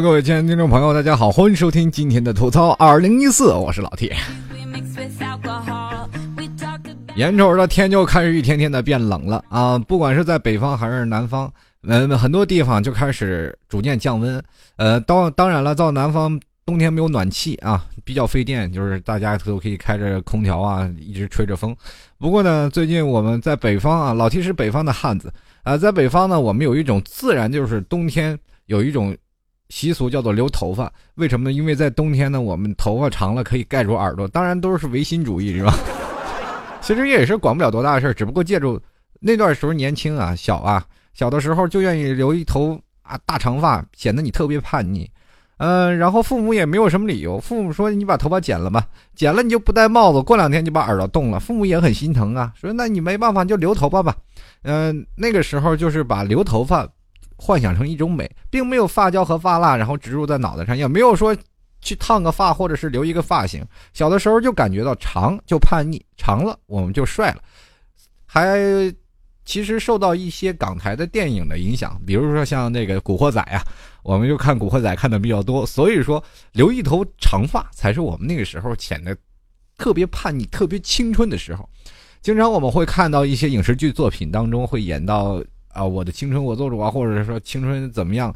各位亲爱的听众朋友，大家好，欢迎收听今天的吐槽二零一四，我是老铁。眼瞅着天就开始一天天的变冷了啊，不管是在北方还是南方，嗯，很多地方就开始逐渐降温。呃，当当然了，到南方冬天没有暖气啊，比较费电，就是大家都可以开着空调啊，一直吹着风。不过呢，最近我们在北方啊，老 T 是北方的汉子啊，在北方呢，我们有一种自然，就是冬天有一种。习俗叫做留头发，为什么呢？因为在冬天呢，我们头发长了可以盖住耳朵，当然都是唯心主义，是吧？其实也是管不了多大事儿，只不过借助那段时候年轻啊，小啊，小的时候就愿意留一头啊大长发，显得你特别叛逆。嗯，然后父母也没有什么理由，父母说你把头发剪了吧，剪了你就不戴帽子，过两天就把耳朵冻了，父母也很心疼啊，说那你没办法就留头发吧。嗯，那个时候就是把留头发。幻想成一种美，并没有发胶和发蜡，然后植入在脑袋上，也没有说去烫个发或者是留一个发型。小的时候就感觉到长就叛逆，长了我们就帅了。还其实受到一些港台的电影的影响，比如说像那个《古惑仔》啊，我们就看《古惑仔》看的比较多，所以说留一头长发才是我们那个时候显得特别叛逆、特别青春的时候。经常我们会看到一些影视剧作品当中会演到。啊，我的青春我做主啊，或者是说青春怎么样，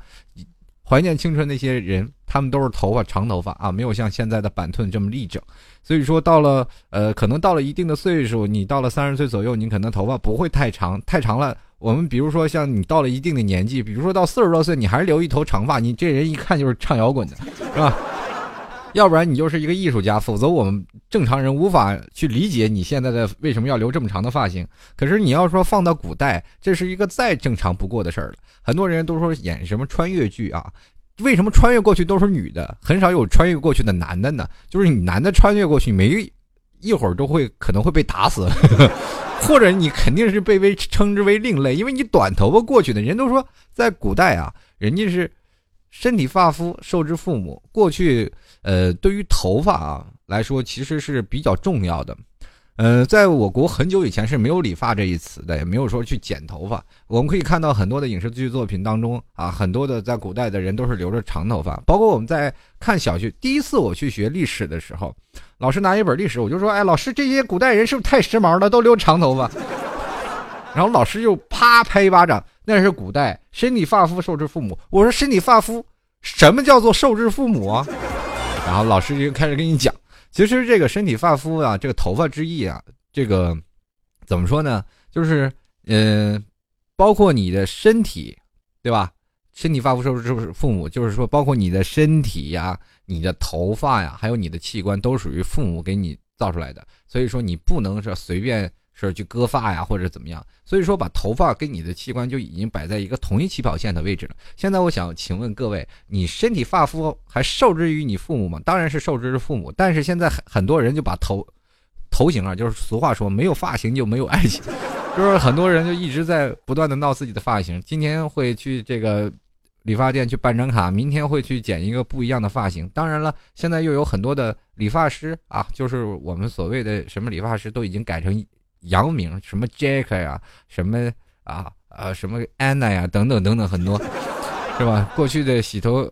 怀念青春那些人，他们都是头发长头发啊，没有像现在的板寸这么立整。所以说到了呃，可能到了一定的岁数，你到了三十岁左右，你可能头发不会太长，太长了。我们比如说像你到了一定的年纪，比如说到四十多岁，你还是留一头长发，你这人一看就是唱摇滚的，是吧？要不然你就是一个艺术家，否则我们正常人无法去理解你现在的为什么要留这么长的发型。可是你要说放到古代，这是一个再正常不过的事儿了。很多人都说演什么穿越剧啊，为什么穿越过去都是女的，很少有穿越过去的男的呢？就是你男的穿越过去，没一会儿都会可能会被打死，或者你肯定是被被称之为另类，因为你短头发过去的人都说，在古代啊，人家是身体发肤受之父母，过去。呃，对于头发啊来说，其实是比较重要的。呃，在我国很久以前是没有理发这一词的，也没有说去剪头发。我们可以看到很多的影视剧作品当中啊，很多的在古代的人都是留着长头发。包括我们在看小学第一次我去学历史的时候，老师拿一本历史，我就说：“哎，老师，这些古代人是不是太时髦了，都留长头发？” 然后老师就啪拍一巴掌：“那是古代，身体发肤受之父母。”我说：“身体发肤，什么叫做受之父母啊？”然后老师就开始跟你讲，其实这个身体发肤啊，这个头发之意啊，这个怎么说呢？就是嗯，包括你的身体，对吧？身体发肤受之父母，就是说包括你的身体呀、你的头发呀，还有你的器官，都属于父母给你造出来的。所以说你不能说随便。是去割发呀，或者怎么样？所以说，把头发跟你的器官就已经摆在一个同一起跑线的位置了。现在我想请问各位，你身体发肤还受制于你父母吗？当然是受制于父母。但是现在很很多人就把头头型啊，就是俗话说，没有发型就没有爱情，就是很多人就一直在不断的闹自己的发型。今天会去这个理发店去办张卡，明天会去剪一个不一样的发型。当然了，现在又有很多的理发师啊，就是我们所谓的什么理发师都已经改成。洋名什么 Jack 呀，什么啊啊什么 Anna 呀，等等等等很多，是吧？过去的洗头，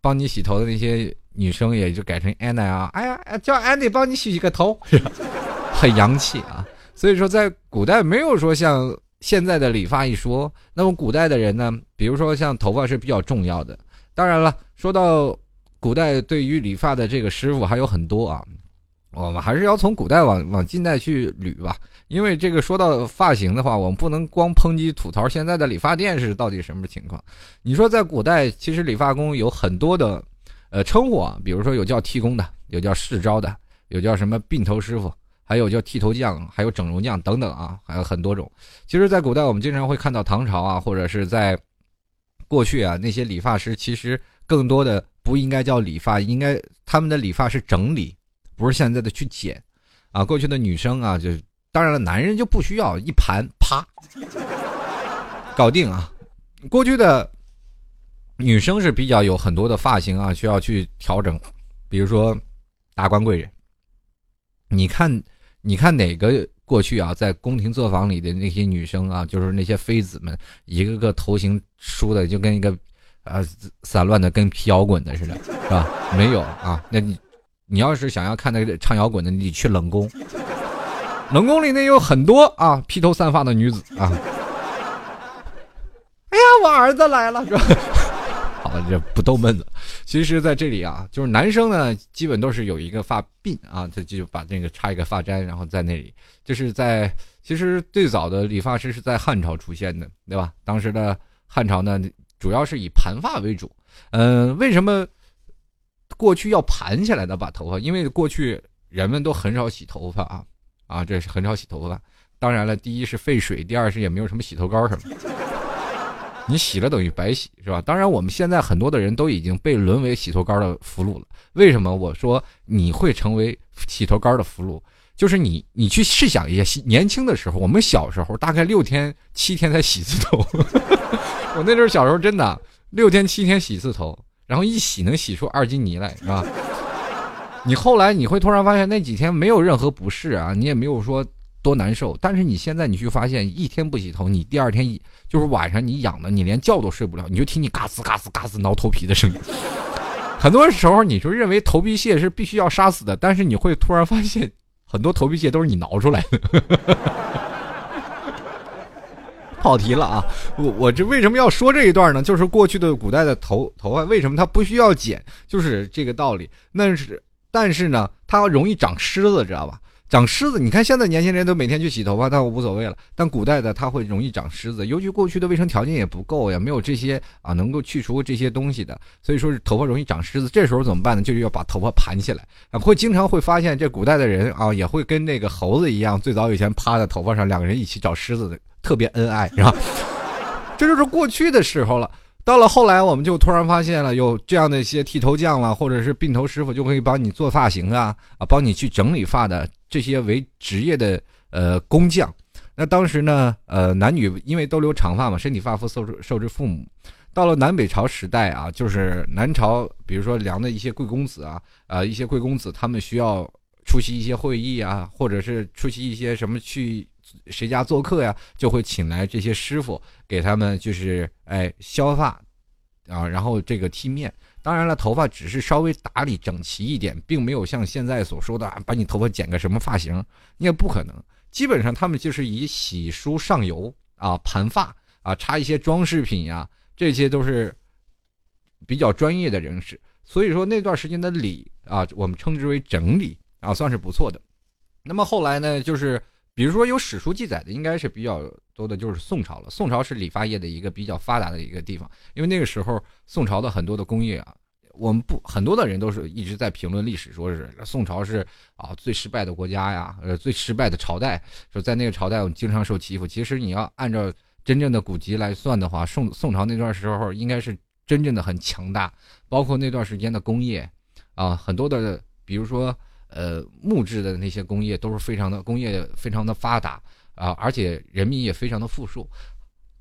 帮你洗头的那些女生也就改成 Anna 啊，哎呀，叫 Andy 帮你洗洗个头，很洋气啊。所以说，在古代没有说像现在的理发一说，那么古代的人呢，比如说像头发是比较重要的。当然了，说到古代对于理发的这个师傅还有很多啊。我们还是要从古代往往近代去捋吧，因为这个说到发型的话，我们不能光抨击吐槽现在的理发店是到底什么情况。你说在古代，其实理发工有很多的，呃，称呼啊，比如说有叫剃工的，有叫试招的，有叫什么鬓头师傅，还有叫剃头匠，还有整容匠等等啊，还有很多种。其实，在古代我们经常会看到唐朝啊，或者是在过去啊，那些理发师其实更多的不应该叫理发，应该他们的理发是整理。不是现在的去剪，啊，过去的女生啊，就是当然了，男人就不需要一盘啪搞定啊。过去的女生是比较有很多的发型啊，需要去调整，比如说达官贵人。你看，你看哪个过去啊，在宫廷作坊里的那些女生啊，就是那些妃子们，一个个头型梳的就跟一个啊散乱的跟皮摇滚的似的，是吧？没有啊，那你你要是想要看那个唱摇滚的，你去冷宫，冷宫里呢有很多啊披头散发的女子啊。哎呀，我儿子来了，是吧？好了，这不逗闷子。其实，在这里啊，就是男生呢，基本都是有一个发鬓啊，他就把那个插一个发簪，然后在那里。就是在其实最早的理发师是在汉朝出现的，对吧？当时的汉朝呢，主要是以盘发为主。嗯，为什么过去要盘起来的把头发？因为过去人们都很少洗头发啊啊，这是很少洗头发。当然了，第一是费水，第二是也没有什么洗头膏什么。你洗了等于白洗，是吧？当然，我们现在很多的人都已经被沦为洗头膏的俘虏了。为什么我说你会成为洗头膏的俘虏？就是你，你去试想一下，年轻的时候，我们小时候大概六天七天才洗一次头。我那阵儿小时候真的六天七天洗一次头，然后一洗能洗出二斤泥来，是吧？你后来你会突然发现那几天没有任何不适啊，你也没有说。多难受！但是你现在你去发现，一天不洗头，你第二天一就是晚上你痒的，你连觉都睡不了，你就听你嘎吱嘎吱嘎吱挠头皮的声音。很多时候你就认为头皮屑是必须要杀死的，但是你会突然发现，很多头皮屑都是你挠出来的。跑题了啊！我我这为什么要说这一段呢？就是过去的古代的头头发为什么它不需要剪，就是这个道理。那是但是呢，它容易长虱子，知道吧？长虱子，你看现在年轻人都每天去洗头发，但我无所谓了。但古代的它会容易长虱子，尤其过去的卫生条件也不够呀，没有这些啊能够去除这些东西的，所以说是头发容易长虱子。这时候怎么办呢？就是要把头发盘起来啊。会经常会发现这古代的人啊，也会跟那个猴子一样，最早以前趴在头发上，两个人一起找虱子的，特别恩爱，是吧？这就是过去的时候了。到了后来，我们就突然发现了有这样的一些剃头匠了，或者是鬓头师傅，就可以帮你做发型啊，啊，帮你去整理发的这些为职业的呃工匠。那当时呢，呃，男女因为都留长发嘛，身体发肤受受之父母。到了南北朝时代啊，就是南朝，比如说梁的一些贵公子啊，啊，一些贵公子他们需要出席一些会议啊，或者是出席一些什么去。谁家做客呀，就会请来这些师傅给他们，就是哎削发，啊，然后这个剃面。当然了，头发只是稍微打理整齐一点，并没有像现在所说的啊把你头发剪个什么发型，你也不可能。基本上他们就是以洗梳上油啊，盘发啊，插一些装饰品呀，这些都是比较专业的人士。所以说那段时间的理啊，我们称之为整理啊，算是不错的。那么后来呢，就是。比如说有史书记载的，应该是比较多的，就是宋朝了。宋朝是理发业的一个比较发达的一个地方，因为那个时候宋朝的很多的工业啊，我们不很多的人都是一直在评论历史，说是宋朝是啊最失败的国家呀，呃最失败的朝代，说在那个朝代我们经常受欺负。其实你要按照真正的古籍来算的话，宋宋朝那段时候应该是真正的很强大，包括那段时间的工业啊，很多的，比如说。呃，木质的那些工业都是非常的工业非常的发达啊，而且人民也非常的富庶。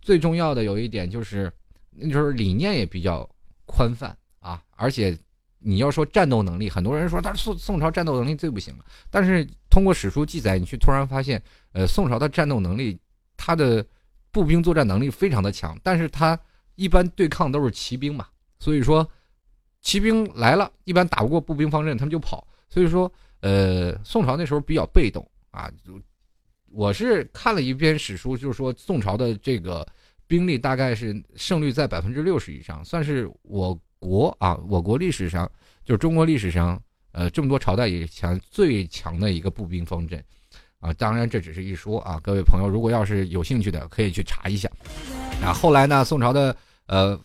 最重要的有一点就是，那就是理念也比较宽泛啊，而且你要说战斗能力，很多人说他宋宋朝战斗能力最不行了。但是通过史书记载，你去突然发现，呃，宋朝的战斗能力，他的步兵作战能力非常的强，但是他一般对抗都是骑兵嘛，所以说骑兵来了，一般打不过步兵方阵，他们就跑。所以说，呃，宋朝那时候比较被动啊。我是看了一篇史书，就是说宋朝的这个兵力大概是胜率在百分之六十以上，算是我国啊，我国历史上就是中国历史上呃这么多朝代以前最强的一个步兵方阵啊。当然这只是一说啊，各位朋友如果要是有兴趣的，可以去查一下。啊，后来呢，宋朝的呃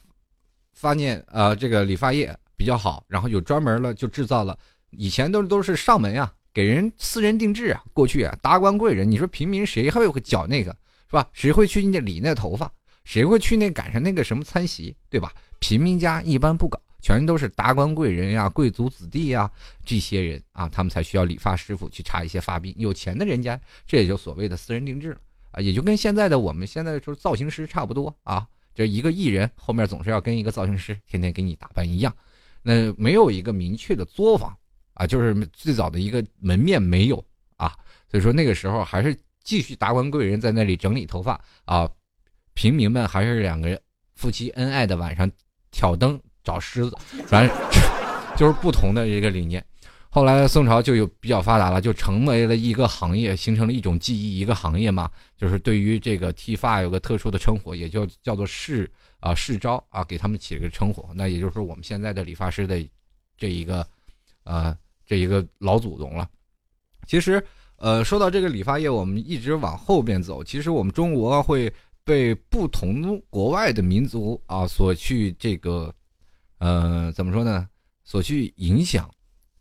发念呃这个理发业比较好，然后有专门了就制造了。以前都都是上门啊，给人私人定制啊。过去啊，达官贵人，你说平民谁还会绞那个是吧？谁会去那理那头发？谁会去那赶上那个什么餐席，对吧？平民家一般不搞，全都是达官贵人呀、贵族子弟呀这些人啊，他们才需要理发师傅去插一些发鬓。有钱的人家，这也就所谓的私人定制了啊，也就跟现在的我们现在说造型师差不多啊。这一个艺人后面总是要跟一个造型师天天给你打扮一样，那没有一个明确的作坊。啊，就是最早的一个门面没有啊，所以说那个时候还是继续达官贵人在那里整理头发啊，平民们还是两个人夫妻恩爱的晚上挑灯找狮子，反正 就是不同的一个理念。后来宋朝就有比较发达了，就成为了一个行业，形成了一种技艺，一个行业嘛，就是对于这个剃发有个特殊的称呼，也就叫做世啊世招啊，给他们起了个称呼。那也就是，我们现在的理发师的这一个呃这一个老祖宗了。其实呃说到这个理发业，我们一直往后边走，其实我们中国会被不同国外的民族啊所去这个呃怎么说呢？所去影响。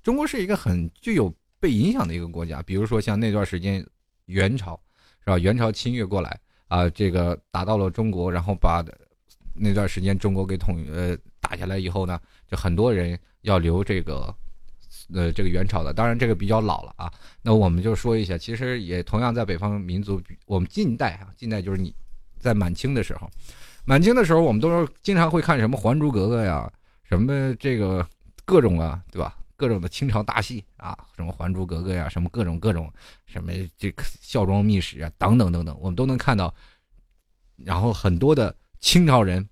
中国是一个很具有被影响的一个国家，比如说像那段时间元朝，是吧？元朝侵略过来啊，这个打到了中国，然后把那段时间中国给统呃打下来以后呢，就很多人要留这个呃这个元朝的，当然这个比较老了啊。那我们就说一下，其实也同样在北方民族，我们近代啊，近代就是你在满清的时候，满清的时候我们都是经常会看什么《还珠格格》呀，什么这个各种啊，对吧？各种的清朝大戏啊，什么《还珠格格》呀，什么各种各种，什么这个孝庄秘史啊，等等等等，我们都能看到。然后很多的清朝人，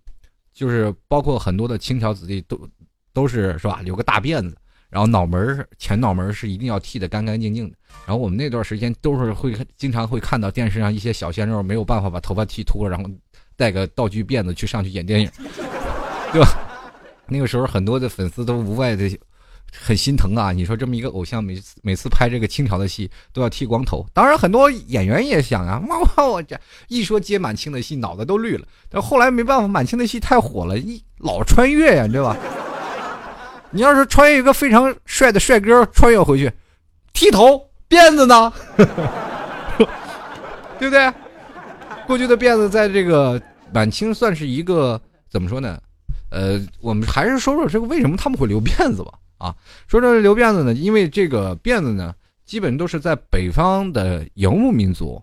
就是包括很多的清朝子弟，都都是是吧？留个大辫子，然后脑门儿前脑门儿是一定要剃得干干净净的。然后我们那段时间都是会经常会看到电视上一些小鲜肉没有办法把头发剃秃了，然后带个道具辫子去上去演电影，对吧？那个时候很多的粉丝都无外的。很心疼啊！你说这么一个偶像，每次每次拍这个清朝的戏都要剃光头，当然很多演员也想啊，哇，我这一说接满清的戏，脑袋都绿了。但后来没办法，满清的戏太火了，一老穿越呀，对吧？你要是穿越一个非常帅的帅哥穿越回去，剃头辫子呢？对不对？过去的辫子在这个满清算是一个怎么说呢？呃，我们还是说说这个为什么他们会留辫子吧。啊，说这留辫子呢，因为这个辫子呢，基本都是在北方的游牧民族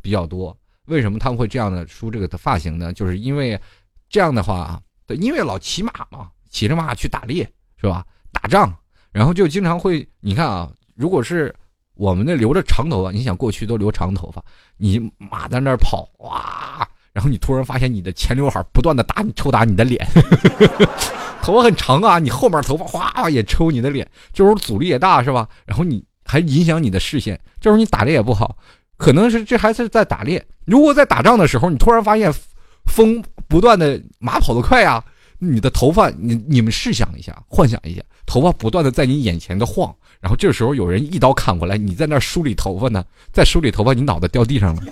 比较多。为什么他们会这样的梳这个的发型呢？就是因为这样的话，因为老骑马嘛，骑着马去打猎是吧？打仗，然后就经常会，你看啊，如果是我们那留着长头发，你想过去都留长头发，你马在那儿跑哇，然后你突然发现你的前刘海不断的打你，抽打你的脸。头发很长啊，你后面头发哗也抽你的脸，这时候阻力也大是吧？然后你还影响你的视线，这时候你打猎也不好，可能是这还是在打猎。如果在打仗的时候，你突然发现风不断的马跑得快呀，你的头发，你你们试想一下，幻想一下，头发不断的在你眼前的晃，然后这时候有人一刀砍过来，你在那梳理头发呢，在梳理头发，你脑袋掉地上了。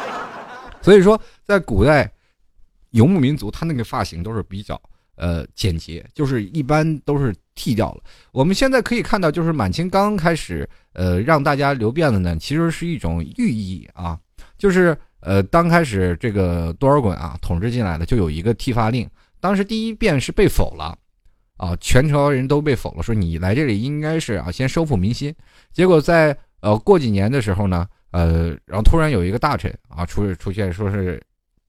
所以说，在古代游牧民族，他那个发型都是比较。呃，简洁就是一般都是剃掉了。我们现在可以看到，就是满清刚开始，呃，让大家留辫子呢，其实是一种寓意啊。就是呃，刚开始这个多尔衮啊统治进来了，就有一个剃发令。当时第一遍是被否了，啊，全朝人都被否了，说你来这里应该是啊先收复民心。结果在呃过几年的时候呢，呃，然后突然有一个大臣啊出出现，说是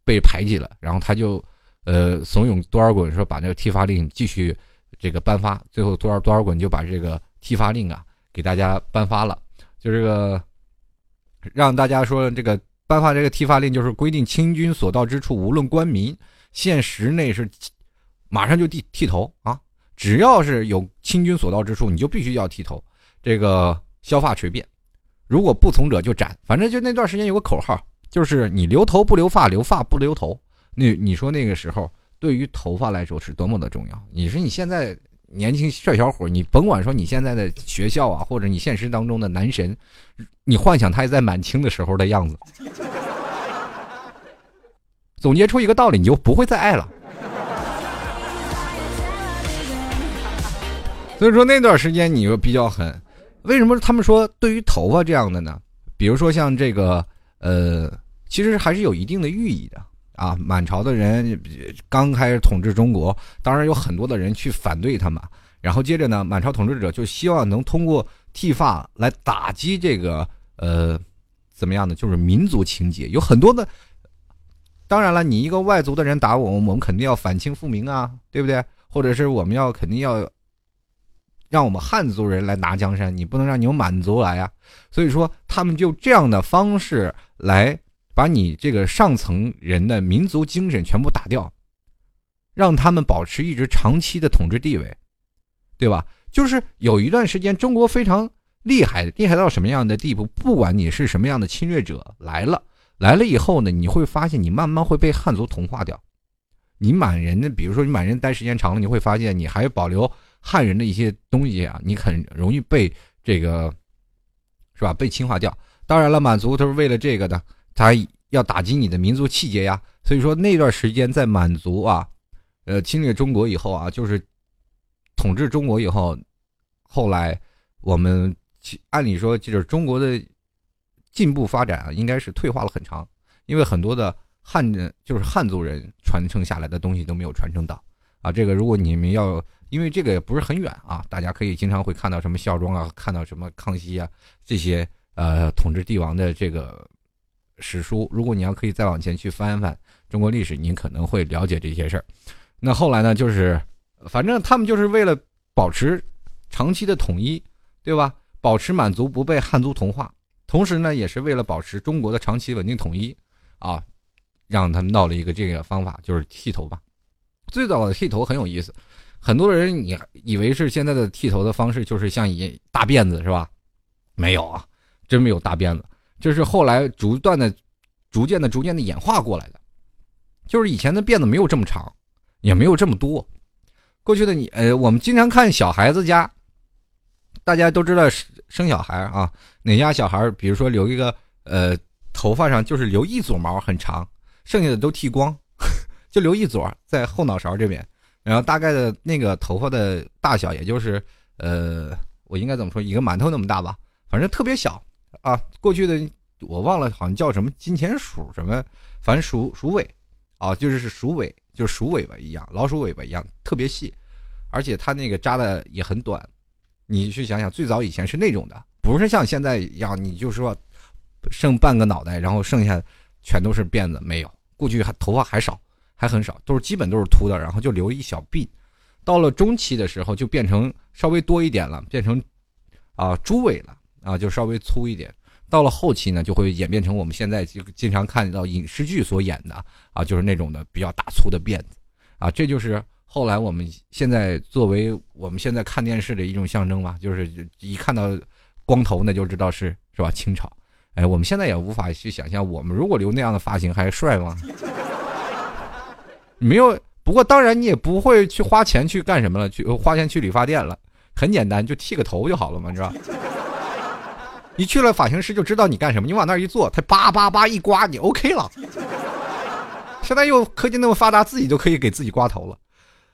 被排挤了，然后他就。呃，怂恿多尔衮说把那个剃发令继续这个颁发，最后多尔多尔衮就把这个剃发令啊给大家颁发了，就这个让大家说这个颁发这个剃发令就是规定清军所到之处，无论官民，限时内是马上就剃剃头啊，只要是有清军所到之处，你就必须要剃头，这个削发垂辫，如果不从者就斩，反正就那段时间有个口号，就是你留头不留发，留发不留头。那你说那个时候对于头发来说是多么的重要？你说你现在年轻帅小伙，你甭管说你现在的学校啊，或者你现实当中的男神，你幻想他在满清的时候的样子，总结出一个道理，你就不会再爱了。所以说那段时间你又比较狠，为什么他们说对于头发这样的呢？比如说像这个呃，其实还是有一定的寓意的。啊，满朝的人刚开始统治中国，当然有很多的人去反对他们。然后接着呢，满朝统治者就希望能通过剃发来打击这个呃怎么样呢？就是民族情结。有很多的，当然了，你一个外族的人打我们，我们肯定要反清复明啊，对不对？或者是我们要肯定要让我们汉族人来拿江山，你不能让你们满族来啊。所以说，他们就这样的方式来。把你这个上层人的民族精神全部打掉，让他们保持一直长期的统治地位，对吧？就是有一段时间，中国非常厉害，厉害到什么样的地步？不管你是什么样的侵略者来了，来了以后呢，你会发现你慢慢会被汉族同化掉。你满人的，比如说你满人待时间长了，你会发现你还保留汉人的一些东西啊，你很容易被这个，是吧？被侵化掉。当然了，满族都是为了这个的，他要打击你的民族气节呀。所以说那段时间在满族啊，呃，侵略中国以后啊，就是统治中国以后，后来我们按理说就是中国的进步发展啊，应该是退化了很长，因为很多的汉人就是汉族人传承下来的东西都没有传承到啊。这个如果你们要，因为这个也不是很远啊，大家可以经常会看到什么孝庄啊，看到什么康熙啊这些呃统治帝王的这个史书。如果你要可以再往前去翻翻。中国历史，您可能会了解这些事儿。那后来呢？就是，反正他们就是为了保持长期的统一，对吧？保持满族不被汉族同化，同时呢，也是为了保持中国的长期稳定统一啊，让他们闹了一个这个方法，就是剃头发。最早的剃头很有意思，很多人你以为是现在的剃头的方式，就是像一大辫子是吧？没有啊，真没有大辫子，这是后来逐段的、逐渐的、逐渐的演化过来的。就是以前的辫子没有这么长，也没有这么多。过去的你，呃，我们经常看小孩子家，大家都知道生小孩啊，哪家小孩，比如说留一个，呃，头发上就是留一撮毛很长，剩下的都剃光，就留一撮在后脑勺这边，然后大概的那个头发的大小，也就是，呃，我应该怎么说，一个馒头那么大吧，反正特别小啊。过去的我忘了，好像叫什么金钱鼠什么，反正鼠鼠尾。啊，就是是鼠尾，就是鼠尾巴一样，老鼠尾巴一样，特别细，而且它那个扎的也很短。你去想想，最早以前是那种的，不是像现在一样，你就说剩半个脑袋，然后剩下全都是辫子，没有。过去还头发还少，还很少，都是基本都是秃的，然后就留一小鬓。到了中期的时候，就变成稍微多一点了，变成啊猪尾了，啊就稍微粗一点。到了后期呢，就会演变成我们现在就经常看到影视剧所演的啊，就是那种的比较大粗的辫子，啊，这就是后来我们现在作为我们现在看电视的一种象征吧，就是一看到光头那就知道是是吧清朝，哎，我们现在也无法去想象，我们如果留那样的发型还帅吗？没有，不过当然你也不会去花钱去干什么了，去花钱去理发店了，很简单，就剃个头就好了嘛，是吧？你去了发型师就知道你干什么，你往那儿一坐，他叭叭叭一刮，你 OK 了。现在又科技那么发达，自己就可以给自己刮头了。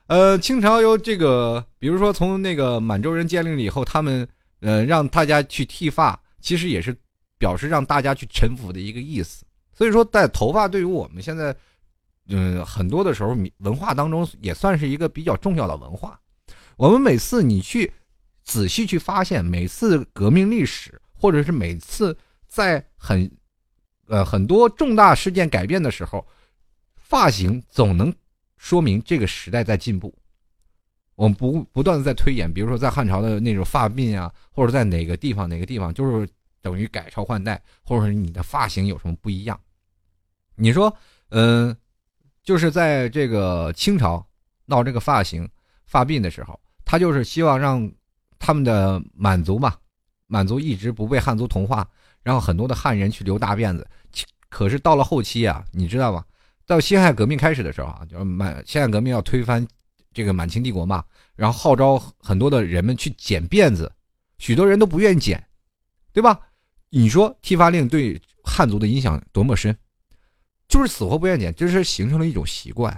呃，清朝由这个，比如说从那个满洲人建立了以后，他们呃让大家去剃发，其实也是表示让大家去臣服的一个意思。所以说，在头发对于我们现在，嗯，很多的时候文化当中也算是一个比较重要的文化。我们每次你去仔细去发现，每次革命历史。或者是每次在很，呃很多重大事件改变的时候，发型总能说明这个时代在进步。我们不不断的在推演，比如说在汉朝的那种发鬓啊，或者在哪个地方哪个地方，就是等于改朝换代，或者是你的发型有什么不一样？你说，嗯，就是在这个清朝闹这个发型发鬓的时候，他就是希望让他们的满族嘛。满族一直不被汉族同化，然后很多的汉人去留大辫子。可是到了后期啊，你知道吗？到辛亥革命开始的时候啊，就是满辛亥革命要推翻这个满清帝国嘛，然后号召很多的人们去剪辫子，许多人都不愿意剪，对吧？你说剃发令对汉族的影响多么深？就是死活不愿意剪，就是形成了一种习惯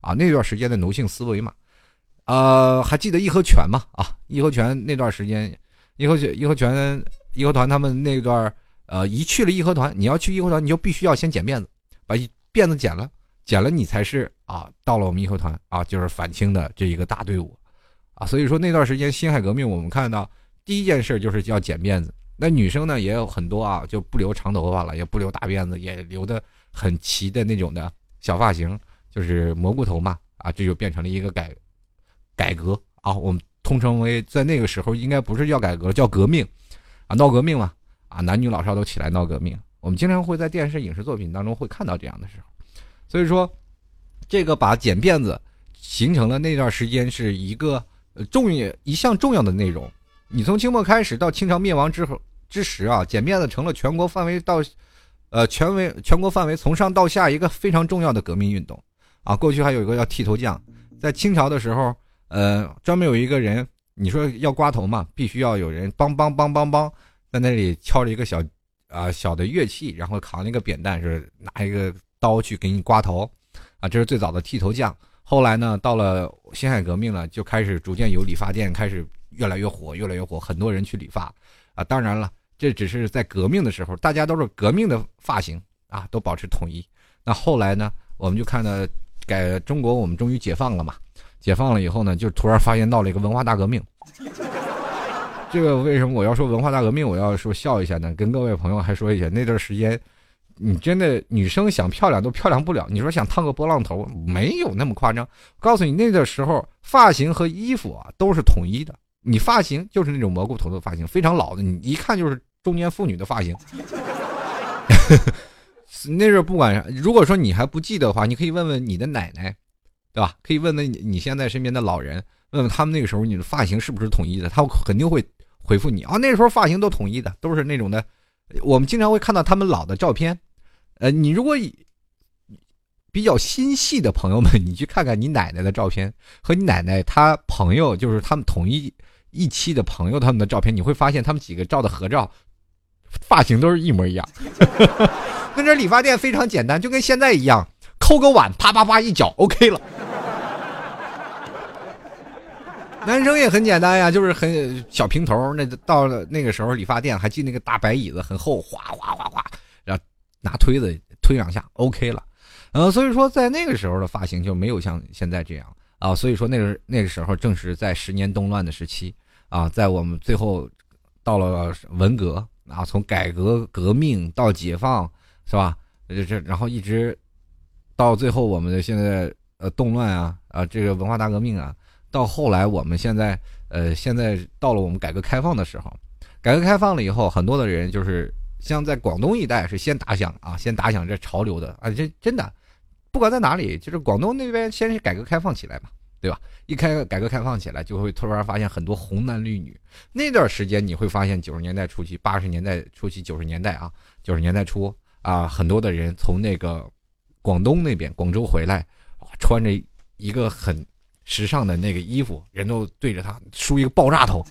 啊。那段时间的奴性思维嘛，呃，还记得义和拳吗？啊，义和拳那段时间。义和拳、义和拳、义和团，他们那段呃，一去了义和团，你要去义和团，你就必须要先剪辫子，把辫子剪了，剪了你才是啊，到了我们义和团啊，就是反清的这一个大队伍，啊，所以说那段时间辛亥革命，我们看到第一件事就是要剪辫子，那女生呢也有很多啊，就不留长头发了，也不留大辫子，也留的很齐的那种的小发型，就是蘑菇头嘛，啊，这就变成了一个改改革啊，我们。通称为在那个时候应该不是叫改革，叫革命，啊，闹革命嘛，啊，男女老少都起来闹革命。我们经常会在电视、影视作品当中会看到这样的时候。所以说，这个把剪辫子形成了那段时间是一个重要一项重要的内容。你从清末开始到清朝灭亡之后之时啊，剪辫子成了全国范围到，呃，全围全国范围从上到下一个非常重要的革命运动啊。过去还有一个叫剃头匠，在清朝的时候，呃，专门有一个人，你说要刮头嘛，必须要有人梆梆梆梆梆，在那里敲着一个小啊小的乐器，然后扛那个扁担，是拿一个刀去给你刮头。啊，这是最早的剃头匠。后来呢，到了辛亥革命了，就开始逐渐有理发店开始越来越火，越来越火，很多人去理发。啊，当然了，这只是在革命的时候，大家都是革命的发型啊，都保持统一。那后来呢，我们就看到改中国，我们终于解放了嘛。解放了以后呢，就突然发现闹了一个文化大革命。这个为什么我要说文化大革命？我要说笑一下呢？跟各位朋友还说一下，那段时间。你真的女生想漂亮都漂亮不了。你说想烫个波浪头，没有那么夸张。告诉你，那个时候发型和衣服啊都是统一的。你发型就是那种蘑菇头的发型，非常老的，你一看就是中年妇女的发型。那时候不管，如果说你还不记得的话，你可以问问你的奶奶，对吧？可以问问你你现在身边的老人，问问他们那个时候你的发型是不是统一的，他肯定会回复你啊。那时候发型都统一的，都是那种的。我们经常会看到他们老的照片。呃，你如果比较心细的朋友们，你去看看你奶奶的照片和你奶奶她朋友，就是他们同一一期的朋友他们的照片，你会发现他们几个照的合照，发型都是一模一样。那这理发店非常简单，就跟现在一样，抠个碗，啪啪啪一搅，OK 了。男生也很简单呀，就是很小平头。那到了那个时候，理发店还进那个大白椅子，很厚，哗哗哗哗。拿推子推两下，OK 了，呃，所以说在那个时候的发型就没有像现在这样啊，所以说那个那个时候正是在十年动乱的时期啊，在我们最后到了文革啊，从改革革命到解放是吧？这这然后一直到最后我们的现在呃动乱啊啊这个文化大革命啊，到后来我们现在呃现在到了我们改革开放的时候，改革开放了以后，很多的人就是。像在广东一带是先打响啊，先打响这潮流的啊，这真的，不管在哪里，就是广东那边先是改革开放起来嘛，对吧？一开改革开放起来，就会突然发现很多红男绿女。那段时间你会发现，九十年代初期、八十年代初期、九十年代啊，九十年代初啊，很多的人从那个广东那边广州回来，穿着一个很时尚的那个衣服，人都对着他梳一个爆炸头，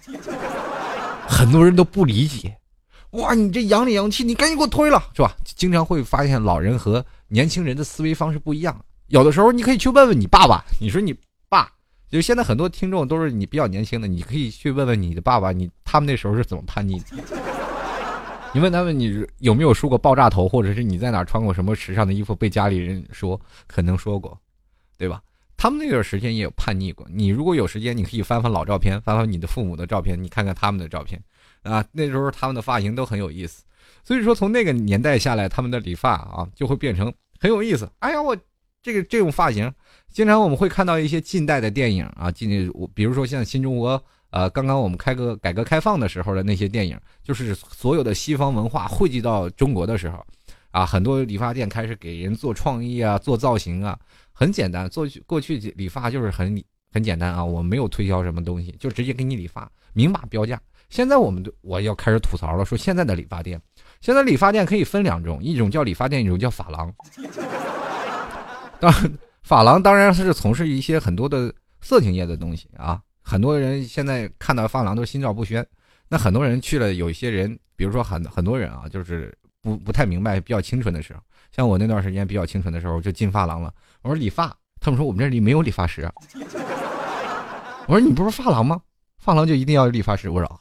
很多人都不理解。哇，你这洋里洋气，你赶紧给我推了，是吧？经常会发现老人和年轻人的思维方式不一样。有的时候你可以去问问你爸爸，你说你爸，就现在很多听众都是你比较年轻的，你可以去问问你的爸爸，你他们那时候是怎么叛逆的？你问他们你有没有梳过爆炸头，或者是你在哪穿过什么时尚的衣服，被家里人说可能说过，对吧？他们那段时间也有叛逆过。你如果有时间，你可以翻翻老照片，翻翻你的父母的照片，你看看他们的照片。啊，那时候他们的发型都很有意思，所以说从那个年代下来，他们的理发啊就会变成很有意思。哎呀，我这个这种发型，经常我们会看到一些近代的电影啊，近我比如说像新中国呃，刚刚我们开个改革开放的时候的那些电影，就是所有的西方文化汇集到中国的时候，啊，很多理发店开始给人做创意啊，做造型啊，很简单，做过去理发就是很很简单啊，我没有推销什么东西，就直接给你理发，明码标价。现在我们我要开始吐槽了，说现在的理发店，现在理发店可以分两种，一种叫理发店，一种叫发廊。当，发廊当然是从事一些很多的色情业的东西啊。很多人现在看到发廊都心照不宣。那很多人去了，有一些人，比如说很很多人啊，就是不不太明白，比较清纯的时候，像我那段时间比较清纯的时候，就进发廊了。我说理发，他们说我们这里没有理发师。我说你不是发廊吗？发廊就一定要理发师？我说。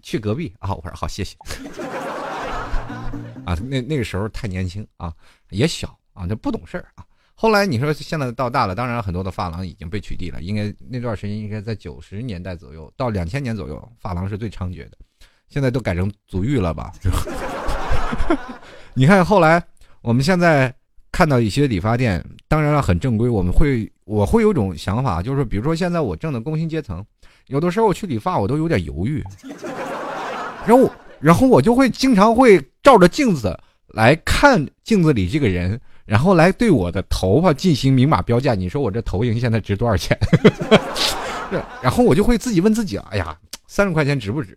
去隔壁啊！我说好，谢谢。啊，那那个时候太年轻啊，也小啊，就不懂事儿啊。后来你说现在到大了，当然很多的发廊已经被取缔了。应该那段时间应该在九十年代左右到两千年左右，发廊是最猖獗的。现在都改成足浴了吧？你看后来，我们现在看到一些理发店，当然了很正规。我们会我会有种想法，就是比如说现在我挣的工薪阶层，有的时候我去理发，我都有点犹豫。然后，然后我就会经常会照着镜子来看镜子里这个人，然后来对我的头发进行明码标价。你说我这头型现在值多少钱？然后我就会自己问自己：哎呀，三十块钱值不值？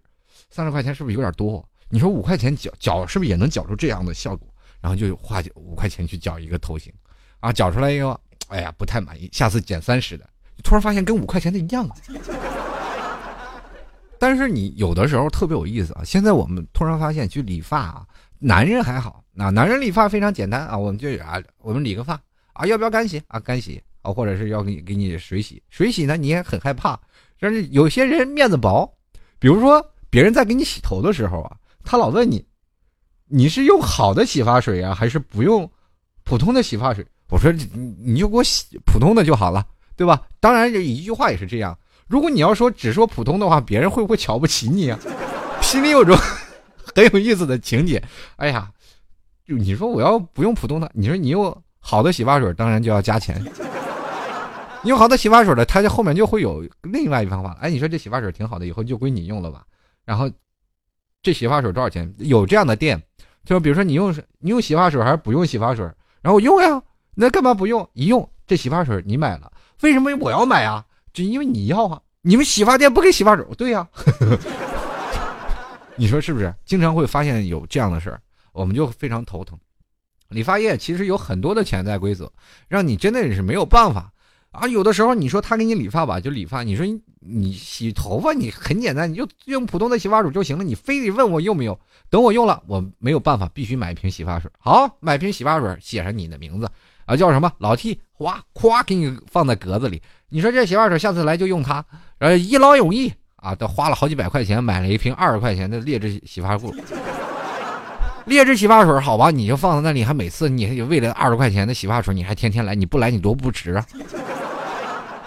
三十块钱是不是有点多？你说五块钱绞绞是不是也能绞出这样的效果？然后就花五块钱去绞一个头型，啊，绞出来以后，哎呀，不太满意，下次减三十的。突然发现跟五块钱的一样啊。但是你有的时候特别有意思啊！现在我们突然发现去理发啊，男人还好，那男人理发非常简单啊，我们就啊，我们理个发啊，要不要干洗啊？干洗啊，或者是要给你给你水洗，水洗呢你也很害怕，但是有些人面子薄，比如说别人在给你洗头的时候啊，他老问你，你是用好的洗发水啊，还是不用普通的洗发水？我说你你就给我洗普通的就好了，对吧？当然这一句话也是这样。如果你要说只说普通的话，别人会不会瞧不起你啊？心里有种很有意思的情节。哎呀，就你说我要不用普通的，你说你用好的洗发水，当然就要加钱。你用好的洗发水了，它就后面就会有另外一方法。哎，你说这洗发水挺好的，以后就归你用了吧？然后这洗发水多少钱？有这样的店，就比如说你用你用洗发水还是不用洗发水？然后我用呀，那干嘛不用？一用这洗发水你买了，为什么我要买啊？就因为你要啊，你们洗发店不给洗发水，对呀，你说是不是？经常会发现有这样的事儿，我们就非常头疼。理发业其实有很多的潜在规则，让你真的是没有办法啊。有的时候你说他给你理发吧，就理发；你说你洗头发，你很简单，你就用普通的洗发水就行了。你非得问我用没有？等我用了，我没有办法，必须买一瓶洗发水。好，买瓶洗发水，写上你的名字啊，叫什么老 T，哗，咵，给你放在格子里。你说这洗发水下次来就用它，呃，一劳永逸啊！都花了好几百块钱买了一瓶二十块钱的劣质洗发露，劣质洗发水好吧？你就放在那里，还每次你为了二十块钱的洗发水，你还天天来，你不来你多不值啊，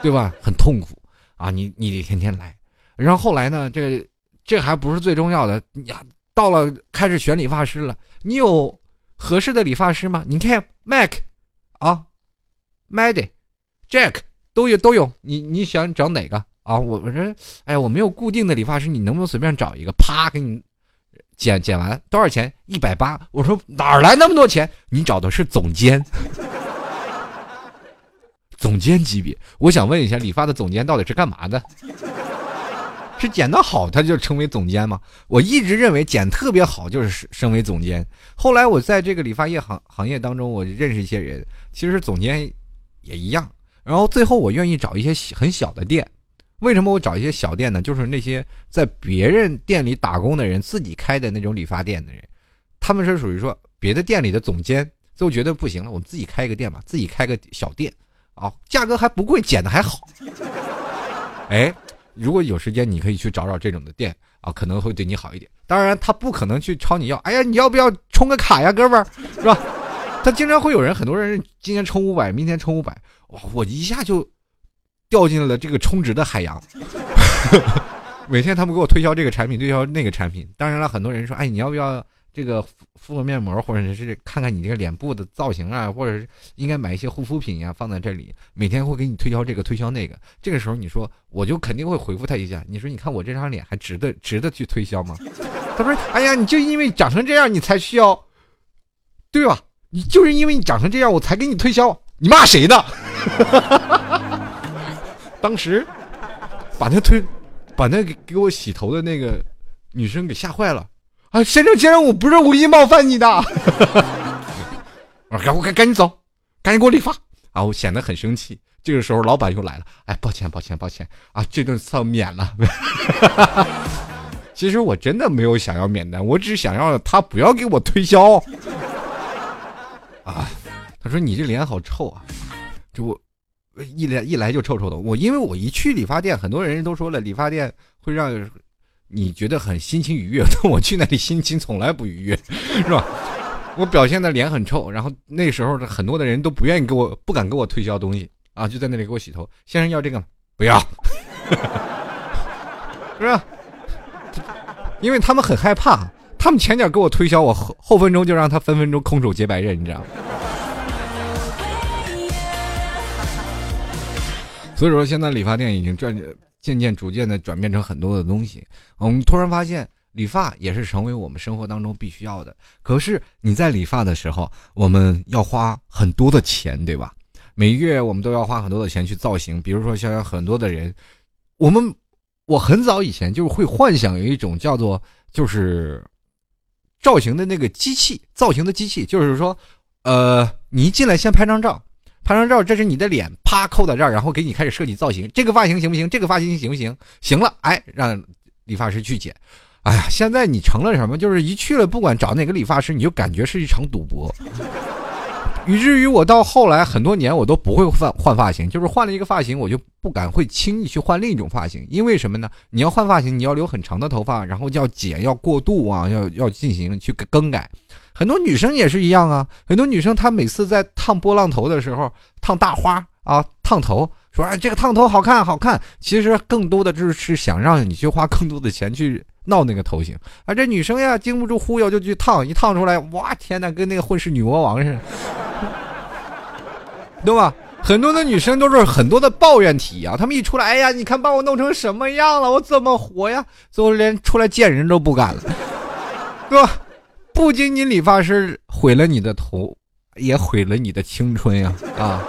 对吧？很痛苦啊！你你得天天来，然后后来呢？这这还不是最重要的呀！到了开始选理发师了，你有合适的理发师吗？你看 Mac 啊，Maddy，Jack。都有都有，你你想找哪个啊？我我说，哎呀，我没有固定的理发师，你能不能随便找一个？啪，给你剪剪完多少钱？一百八。我说哪儿来那么多钱？你找的是总监，总监级别。我想问一下，理发的总监到底是干嘛的？是剪得好他就成为总监吗？我一直认为剪特别好就是升升为总监。后来我在这个理发业行行业当中，我认识一些人，其实总监也一样。然后最后我愿意找一些很小的店，为什么我找一些小店呢？就是那些在别人店里打工的人自己开的那种理发店的人，他们是属于说别的店里的总监，最后觉得不行了，我们自己开一个店吧，自己开个小店，啊，价格还不贵，剪的还好。哎，如果有时间你可以去找找这种的店啊，可能会对你好一点。当然他不可能去朝你要，哎呀，你要不要充个卡呀，哥们儿，是吧？他经常会有人，很多人今天充五百，明天充五百。哇！我一下就掉进了这个充值的海洋。每天他们给我推销这个产品，推销那个产品。当然了，很多人说：“哎，你要不要这个敷敷个面膜，或者是看看你这个脸部的造型啊，或者是应该买一些护肤品呀，放在这里。”每天会给你推销这个，推销那个。这个时候你说，我就肯定会回复他一下。你说，你看我这张脸还值得值得去推销吗？他说：“哎呀，你就因为长成这样，你才需要，对吧？你就是因为你长成这样，我才给你推销。你骂谁呢？” 当时把那推，把那给给我洗头的那个女生给吓坏了啊！先生先生，我不是无意冒犯你的，赶快赶紧走，赶紧给我理发啊！我显得很生气。这个时候老板又来了，哎，抱歉抱歉抱歉啊，这顿算免了。其实我真的没有想要免单，我只是想要他不要给我推销啊。他说你这脸好臭啊。就我一来一来就臭臭的，我因为我一去理发店，很多人都说了，理发店会让你觉得很心情愉悦，但 我去那里心情从来不愉悦，是吧？我表现的脸很臭，然后那时候很多的人都不愿意给我，不敢给我推销东西啊，就在那里给我洗头。先生要这个吗？不要，是吧？因为他们很害怕，他们前脚给我推销，我后后分钟就让他分分钟空手接白刃，你知道吗？所以说，现在理发店已经赚渐渐逐渐的转变成很多的东西。我们突然发现，理发也是成为我们生活当中必须要的。可是你在理发的时候，我们要花很多的钱，对吧？每月我们都要花很多的钱去造型。比如说，像很多的人，我们我很早以前就是会幻想有一种叫做就是造型的那个机器，造型的机器，就是说，呃，你一进来先拍张照，拍张照，这是你的脸，啪扣到这儿，然后给你开始设计造型。这个发型行不行？这个发型行不行？行了，哎，让理发师去剪。哎呀，现在你成了什么？就是一去了，不管找哪个理发师，你就感觉是一场赌博。以至于我到后来很多年，我都不会换换发型，就是换了一个发型，我就不敢会轻易去换另一种发型。因为什么呢？你要换发型，你要留很长的头发，然后要剪，要过渡啊，要要进行去更改。很多女生也是一样啊，很多女生她每次在烫波浪头的时候，烫大花啊，烫头。说啊，这个烫头好看，好看。其实更多的就是想让你去花更多的钱去闹那个头型。啊，这女生呀，经不住忽悠就去烫，一烫出来，哇，天哪，跟那个混世女魔王似的，对吧？很多的女生都是很多的抱怨体啊，她们一出来，哎呀，你看把我弄成什么样了，我怎么活呀？最后连出来见人都不敢了，对吧？不仅仅理发师毁了你的头，也毁了你的青春呀，啊！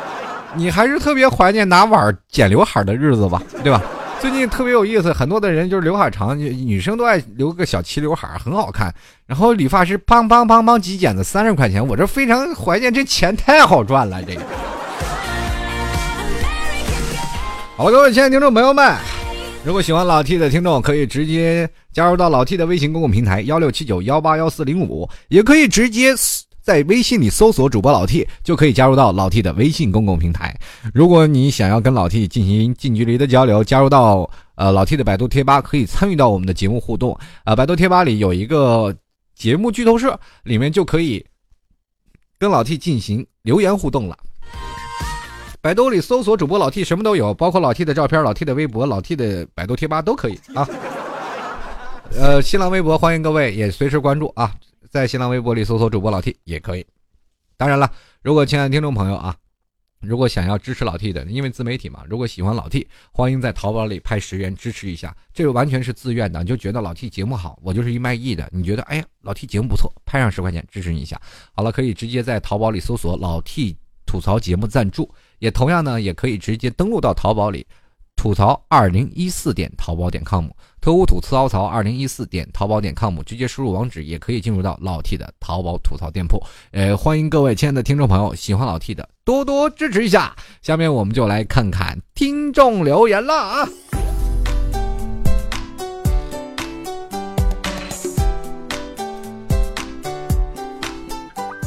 你还是特别怀念拿碗剪刘海的日子吧，对吧？最近特别有意思，很多的人就是刘海长，女生都爱留个小齐刘海，很好看。然后理发师梆梆梆梆几剪子三十块钱，我这非常怀念，这钱太好赚了。这个好了，各位亲爱的听众朋友们，如果喜欢老 T 的听众，可以直接加入到老 T 的微信公共平台幺六七九幺八幺四零五，也可以直接。在微信里搜索主播老 T，就可以加入到老 T 的微信公共平台。如果你想要跟老 T 进行近距离的交流，加入到呃老 T 的百度贴吧，可以参与到我们的节目互动。啊，百度贴吧里有一个节目剧透社，里面就可以跟老 T 进行留言互动了。百度里搜索主播老 T，什么都有，包括老 T 的照片、老 T 的微博、老 T 的百度贴吧都可以啊。呃，新浪微博欢迎各位也随时关注啊。在新浪微博里搜索主播老 T 也可以。当然了，如果亲爱的听众朋友啊，如果想要支持老 T 的，因为自媒体嘛，如果喜欢老 T，欢迎在淘宝里拍十元支持一下，这个完全是自愿的。你就觉得老 T 节目好，我就是一卖艺的。你觉得哎呀，老 T 节目不错，拍上十块钱支持你一下。好了，可以直接在淘宝里搜索老 T 吐槽节目赞助，也同样呢，也可以直接登录到淘宝里。吐槽二零一四点淘宝点 com，特务吐槽槽二零一四点淘宝点 com，直接输入网址也可以进入到老 T 的淘宝吐槽店铺。呃，欢迎各位亲爱的听众朋友，喜欢老 T 的多多支持一下。下面我们就来看看听众留言了啊。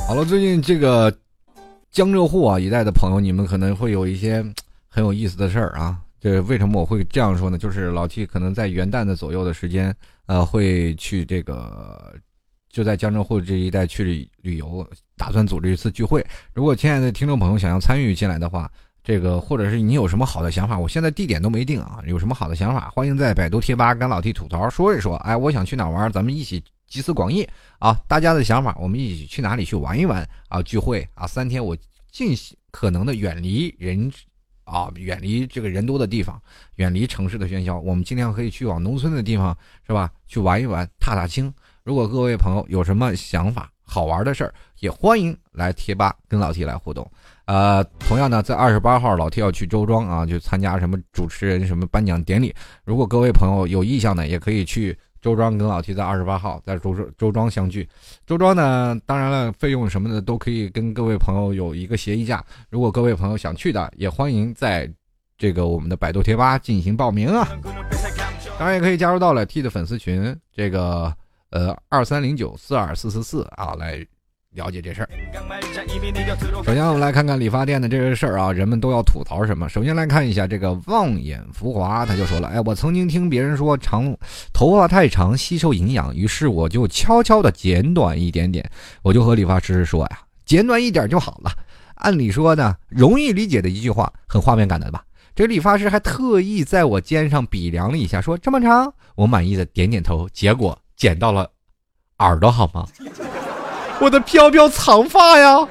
好了，最近这个江浙沪啊一带的朋友，你们可能会有一些 很有意思的事儿啊。这为什么我会这样说呢？就是老 T 可能在元旦的左右的时间，呃，会去这个就在江浙沪这一带去旅游，打算组织一次聚会。如果亲爱的听众朋友想要参与进来的话，这个或者是你有什么好的想法，我现在地点都没定啊，有什么好的想法，欢迎在百度贴吧跟老 T 吐槽说一说。哎，我想去哪玩，咱们一起集思广益啊！大家的想法，我们一起去哪里去玩一玩啊？聚会啊，三天我尽可能的远离人。啊，远离这个人多的地方，远离城市的喧嚣，我们尽量可以去往农村的地方，是吧？去玩一玩，踏踏青。如果各位朋友有什么想法、好玩的事儿，也欢迎来贴吧跟老 T 来互动。呃，同样呢，在二十八号，老 T 要去周庄啊，去参加什么主持人什么颁奖典礼。如果各位朋友有意向的，也可以去。周庄跟老 T 在二十八号在周周庄相聚，周庄呢，当然了，费用什么的都可以跟各位朋友有一个协议价。如果各位朋友想去的，也欢迎在这个我们的百度贴吧进行报名啊。当然也可以加入到了 T 的粉丝群，这个呃二三零九四二四四四啊来。了解这事儿。首先，我们来看看理发店的这个事儿啊，人们都要吐槽什么？首先来看一下这个望眼浮华，他就说了：“哎，我曾经听别人说长头发太长吸收营养，于是我就悄悄的剪短一点点。我就和理发师说呀，剪短一点就好了。按理说呢，容易理解的一句话，很画面感的吧？这理发师还特意在我肩上比量了一下，说这么长，我满意的点点头。结果剪到了耳朵，好吗？”我的飘飘长发呀！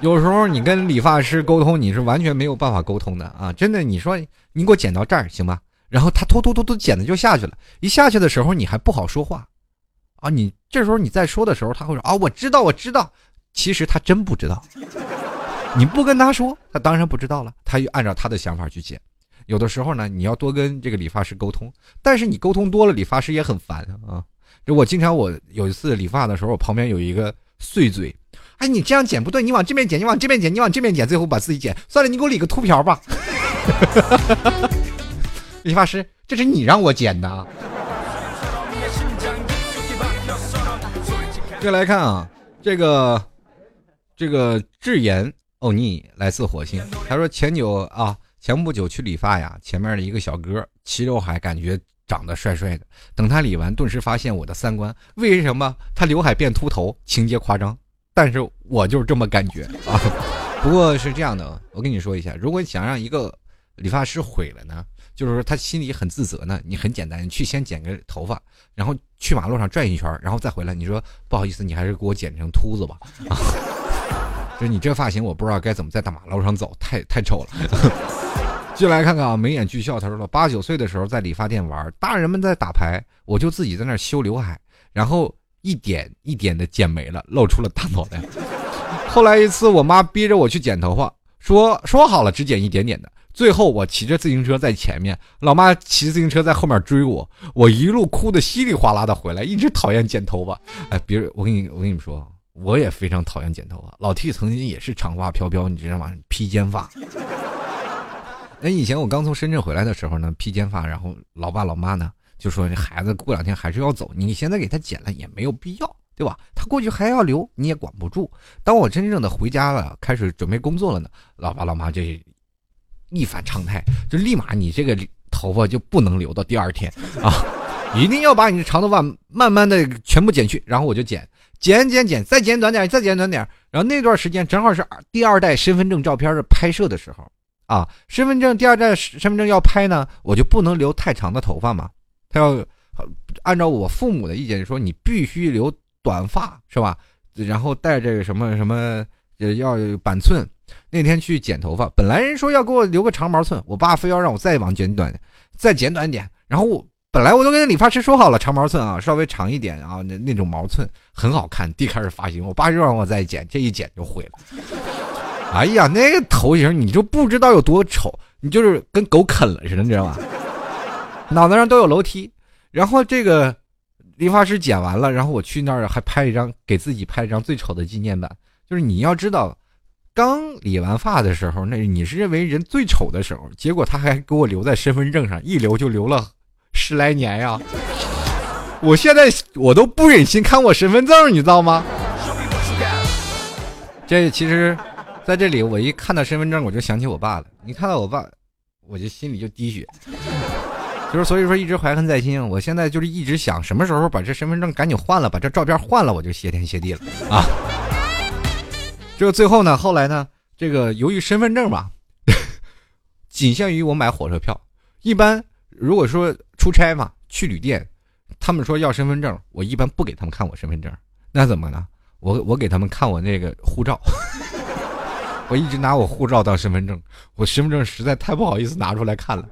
有时候你跟理发师沟通，你是完全没有办法沟通的啊！真的，你说你给我剪到这儿行吗？然后他突突突突剪的就下去了，一下去的时候你还不好说话，啊，你这时候你再说的时候，他会说啊，我知道，我知道，其实他真不知道。你不跟他说，他当然不知道了，他就按照他的想法去剪。有的时候呢，你要多跟这个理发师沟通，但是你沟通多了，理发师也很烦啊。就我经常，我有一次理发的时候，我旁边有一个碎嘴，哎，你这样剪不对，你往这边剪，你往这边剪，你往这边剪，最后把自己剪算了，你给我理个秃瓢吧。理发师，这是你让我剪的。再来看啊，这个这个智妍欧尼来自火星，他说前久啊。前不久去理发呀，前面的一个小哥齐刘海，感觉长得帅帅的。等他理完，顿时发现我的三观。为什么他刘海变秃头，情节夸张？但是我就是这么感觉啊。不过是这样的，我跟你说一下，如果你想让一个理发师毁了呢，就是说他心里很自责呢，你很简单，你去先剪个头发，然后去马路上转一圈，然后再回来，你说不好意思，你还是给我剪成秃子吧。啊，就是你这发型，我不知道该怎么在大马路上走，太太丑了。就来看看啊，眉眼俱笑。他说了，八九岁的时候在理发店玩，大人们在打牌，我就自己在那修刘海，然后一点一点的剪没了，露出了大脑袋。后来一次，我妈逼着我去剪头发，说说好了只剪一点点的。最后我骑着自行车在前面，老妈骑自行车在后面追我，我一路哭的稀里哗啦的回来，一直讨厌剪头发。哎，别人我跟你我跟你们说，我也非常讨厌剪头发。老 T 曾经也是长发飘飘，你知道吗？披肩发。那以前我刚从深圳回来的时候呢，披肩发，然后老爸老妈呢就说：“这孩子过两天还是要走，你现在给他剪了也没有必要，对吧？他过去还要留，你也管不住。”当我真正的回家了，开始准备工作了呢，老爸老妈就一反常态，就立马你这个头发就不能留到第二天 啊，一定要把你的长头发慢慢的全部剪去，然后我就剪剪剪剪，再剪短点，再剪短点。然后那段时间正好是第二代身份证照片的拍摄的时候。啊，身份证第二代身份证要拍呢，我就不能留太长的头发嘛。他要按照我父母的意见说，你必须留短发，是吧？然后带这个什么什么，要板寸。那天去剪头发，本来人说要给我留个长毛寸，我爸非要让我再往剪短，再剪短点。然后我本来我都跟理发师说好了，长毛寸啊，稍微长一点啊，那那种毛寸很好看，地开始发型，我爸又让我再剪，这一剪就毁了。哎呀，那个头型你就不知道有多丑，你就是跟狗啃了似的，你知道吗？脑袋上都有楼梯。然后这个理发师剪完了，然后我去那儿还拍一张，给自己拍一张最丑的纪念版。就是你要知道，刚理完发的时候，那你是认为人最丑的时候，结果他还给我留在身份证上，一留就留了十来年呀。我现在我都不忍心看我身份证，你知道吗？这其实。在这里，我一看到身份证，我就想起我爸了。你看到我爸，我就心里就滴血，就是所以说一直怀恨在心。我现在就是一直想什么时候把这身份证赶紧换了，把这照片换了，我就谢天谢地了啊！这个最后呢，后来呢，这个由于身份证吧，仅限于我买火车票。一般如果说出差嘛，去旅店，他们说要身份证，我一般不给他们看我身份证。那怎么呢？我我给他们看我那个护照。我一直拿我护照当身份证，我身份证实在太不好意思拿出来看了。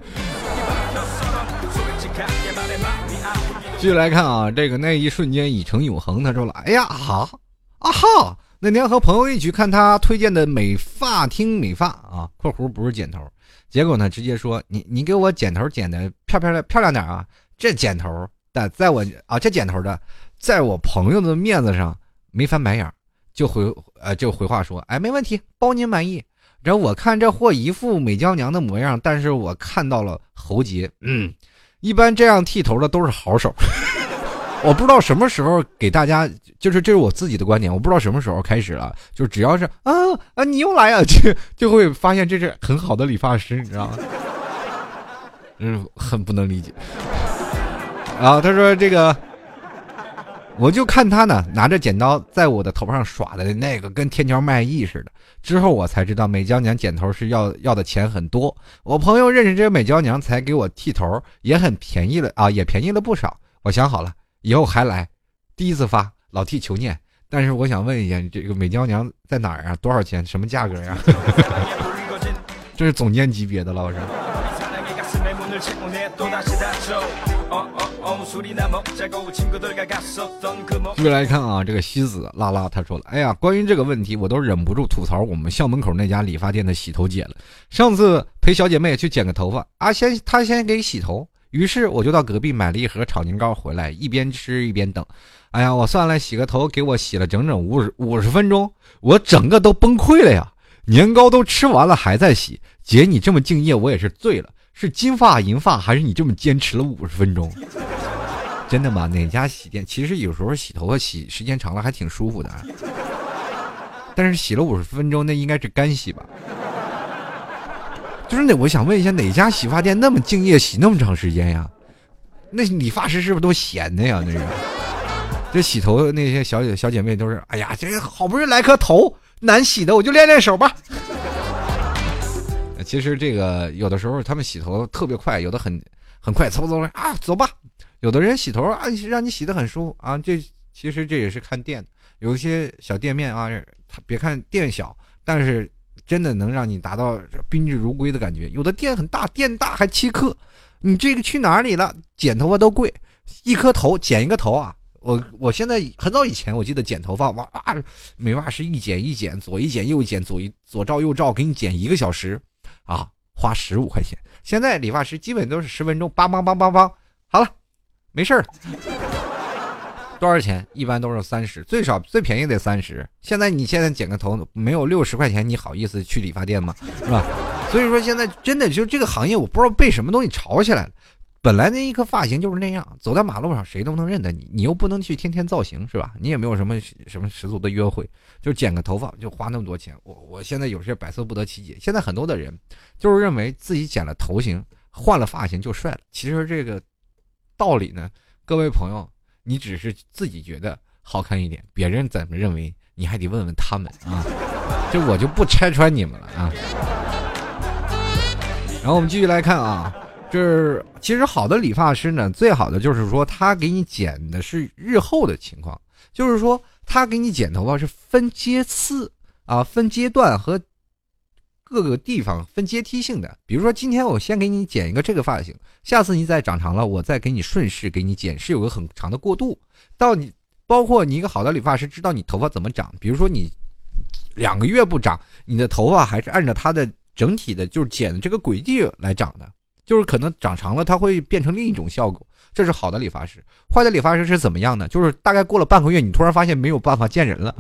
继续来看啊，这个那一瞬间已成永恒。他说了：“哎呀，好啊哈！那天和朋友一起看他推荐的美发厅美发啊（括弧不是剪头），结果呢，直接说你你给我剪头剪的漂漂亮漂亮点啊！这剪头的在我啊这剪头的，在我朋友的面子上没翻白眼。”就回呃就回话说，哎，没问题，包您满意。然后我看这货一副美娇娘的模样，但是我看到了喉结，嗯，一般这样剃头的都是好手。我不知道什么时候给大家，就是这是我自己的观点，我不知道什么时候开始了，就只要是啊啊你又来啊，就就会发现这是很好的理发师，你知道吗？嗯，很不能理解。然后他说这个。我就看他呢，拿着剪刀在我的头上耍的那个跟天桥卖艺似的。之后我才知道美娇娘剪头是要要的钱很多。我朋友认识这个美娇娘才给我剃头，也很便宜了啊，也便宜了不少。我想好了，以后还来。第一次发老替求念，但是我想问一下，这个美娇娘在哪儿啊？多少钱？什么价格呀？这是总监级别的了，我是。继续来看啊，这个西子拉拉他说了，哎呀，关于这个问题，我都忍不住吐槽我们校门口那家理发店的洗头姐了。上次陪小姐妹去剪个头发啊，先她先给洗头，于是我就到隔壁买了一盒炒年糕回来，一边吃一边等。哎呀，我算了，洗个头给我洗了整整五十五十分钟，我整个都崩溃了呀！年糕都吃完了还在洗，姐你这么敬业，我也是醉了。是金发银发，还是你这么坚持了五十分钟？真的吗？哪家洗店？其实有时候洗头发洗时间长了还挺舒服的，但是洗了五十分钟，那应该是干洗吧？就是那，我想问一下，哪家洗发店那么敬业，洗那么长时间呀？那理发师是不是都闲的呀？那是，这洗头那些小姐小姐妹都是，哎呀，这好不容易来颗头难洗的，我就练练手吧。其实这个有的时候他们洗头特别快，有的很很快，嗖嗖啊走吧。有的人洗头啊，让你洗的很舒服啊。这其实这也是看店，有一些小店面啊，他别看店小，但是真的能让你达到宾至如归的感觉。有的店很大，店大还欺客，你这个去哪里了？剪头发都贵，一颗头剪一个头啊。我我现在很早以前我记得剪头发哇，美发师一剪一剪，左一剪右一剪，左一左照右照，给你剪一个小时。啊，花十五块钱。现在理发师基本都是十分钟，梆梆梆梆梆，好了，没事儿。多少钱？一般都是三十，最少最便宜得三十。现在你现在剪个头没有六十块钱，你好意思去理发店吗？是吧？所以说现在真的就这个行业，我不知道被什么东西炒起来了。本来那一颗发型就是那样，走在马路上谁都能认得你，你又不能去天天造型，是吧？你也没有什么什么十足的约会，就剪个头发就花那么多钱。我我现在有些百思不得其解。现在很多的人就是认为自己剪了头型，换了发型就帅了。其实这个道理呢，各位朋友，你只是自己觉得好看一点，别人怎么认为，你还得问问他们啊。这我就不拆穿你们了啊。然后我们继续来看啊。是其实好的理发师呢，最好的就是说他给你剪的是日后的情况，就是说他给你剪头发是分阶次啊，分阶段和各个地方分阶梯性的。比如说今天我先给你剪一个这个发型，下次你再长长了，我再给你顺势给你剪，是有个很长的过渡。到你包括你一个好的理发师知道你头发怎么长，比如说你两个月不长，你的头发还是按照它的整体的，就是剪的这个轨迹来长的。就是可能长长了，它会变成另一种效果，这是好的理发师。坏的理发师是怎么样呢？就是大概过了半个月，你突然发现没有办法见人了。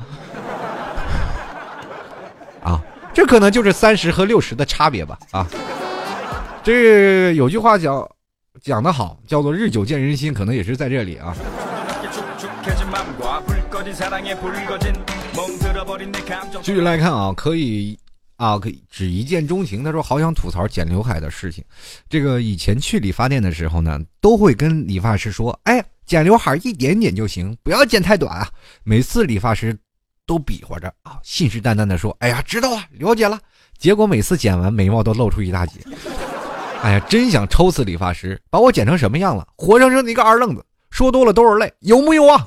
啊，这可能就是三十和六十的差别吧。啊，这有句话讲讲的好，叫做日久见人心，可能也是在这里啊。继续来看啊，可以。啊，可以只一见钟情。他说好想吐槽剪刘海的事情。这个以前去理发店的时候呢，都会跟理发师说：“哎，剪刘海一点点就行，不要剪太短啊。”每次理发师都比划着啊，信誓旦旦的说：“哎呀，知道了，了解了。”结果每次剪完，眉毛都露出一大截。哎呀，真想抽死理发师，把我剪成什么样了？活生生的一个二愣子。说多了都是泪，有木有啊？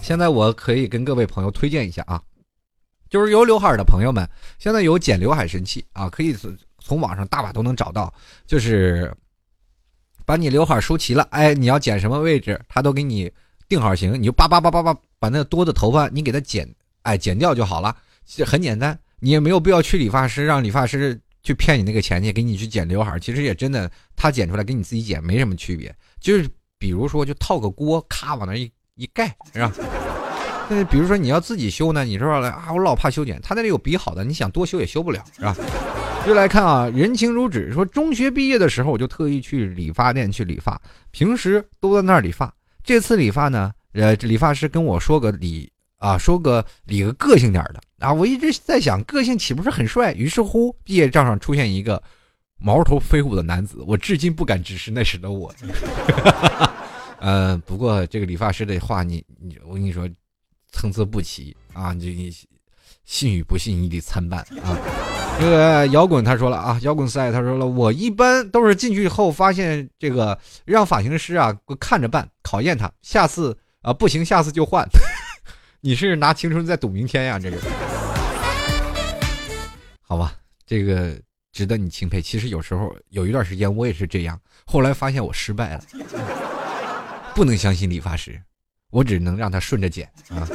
现在我可以跟各位朋友推荐一下啊。就是有刘海的朋友们，现在有剪刘海神器啊，可以从网上大把都能找到。就是把你刘海梳齐了，哎，你要剪什么位置，他都给你定好型，你就叭叭叭叭叭把那多的头发你给它剪，哎，剪掉就好了，很简单，你也没有必要去理发师，让理发师去骗你那个钱去给你去剪刘海。其实也真的，他剪出来跟你自己剪没什么区别，就是比如说就套个锅，咔往那一一盖，是吧？那比如说你要自己修呢，你说啊，我老怕修剪，他那里有比好的，你想多修也修不了，是吧？就来看啊，人情如纸，说中学毕业的时候我就特意去理发店去理发，平时都在那儿理发。这次理发呢，呃，理发师跟我说个理啊，说个理个个性点的啊，我一直在想个性岂不是很帅？于是乎，毕业照上出现一个毛头飞舞的男子，我至今不敢直视那时的我。呃，不过这个理发师的话，你你我跟你说。参差不齐啊！你你信与不信，你得参半啊。这个摇滚他说了啊，摇滚赛他说了，我一般都是进去后发现这个让发型师啊看着办，考验他，下次啊不行，下次就换。你是拿青春在赌明天呀？这个好吧，这个值得你钦佩。其实有时候有一段时间我也是这样，后来发现我失败了，不能相信理发师，我只能让他顺着剪啊，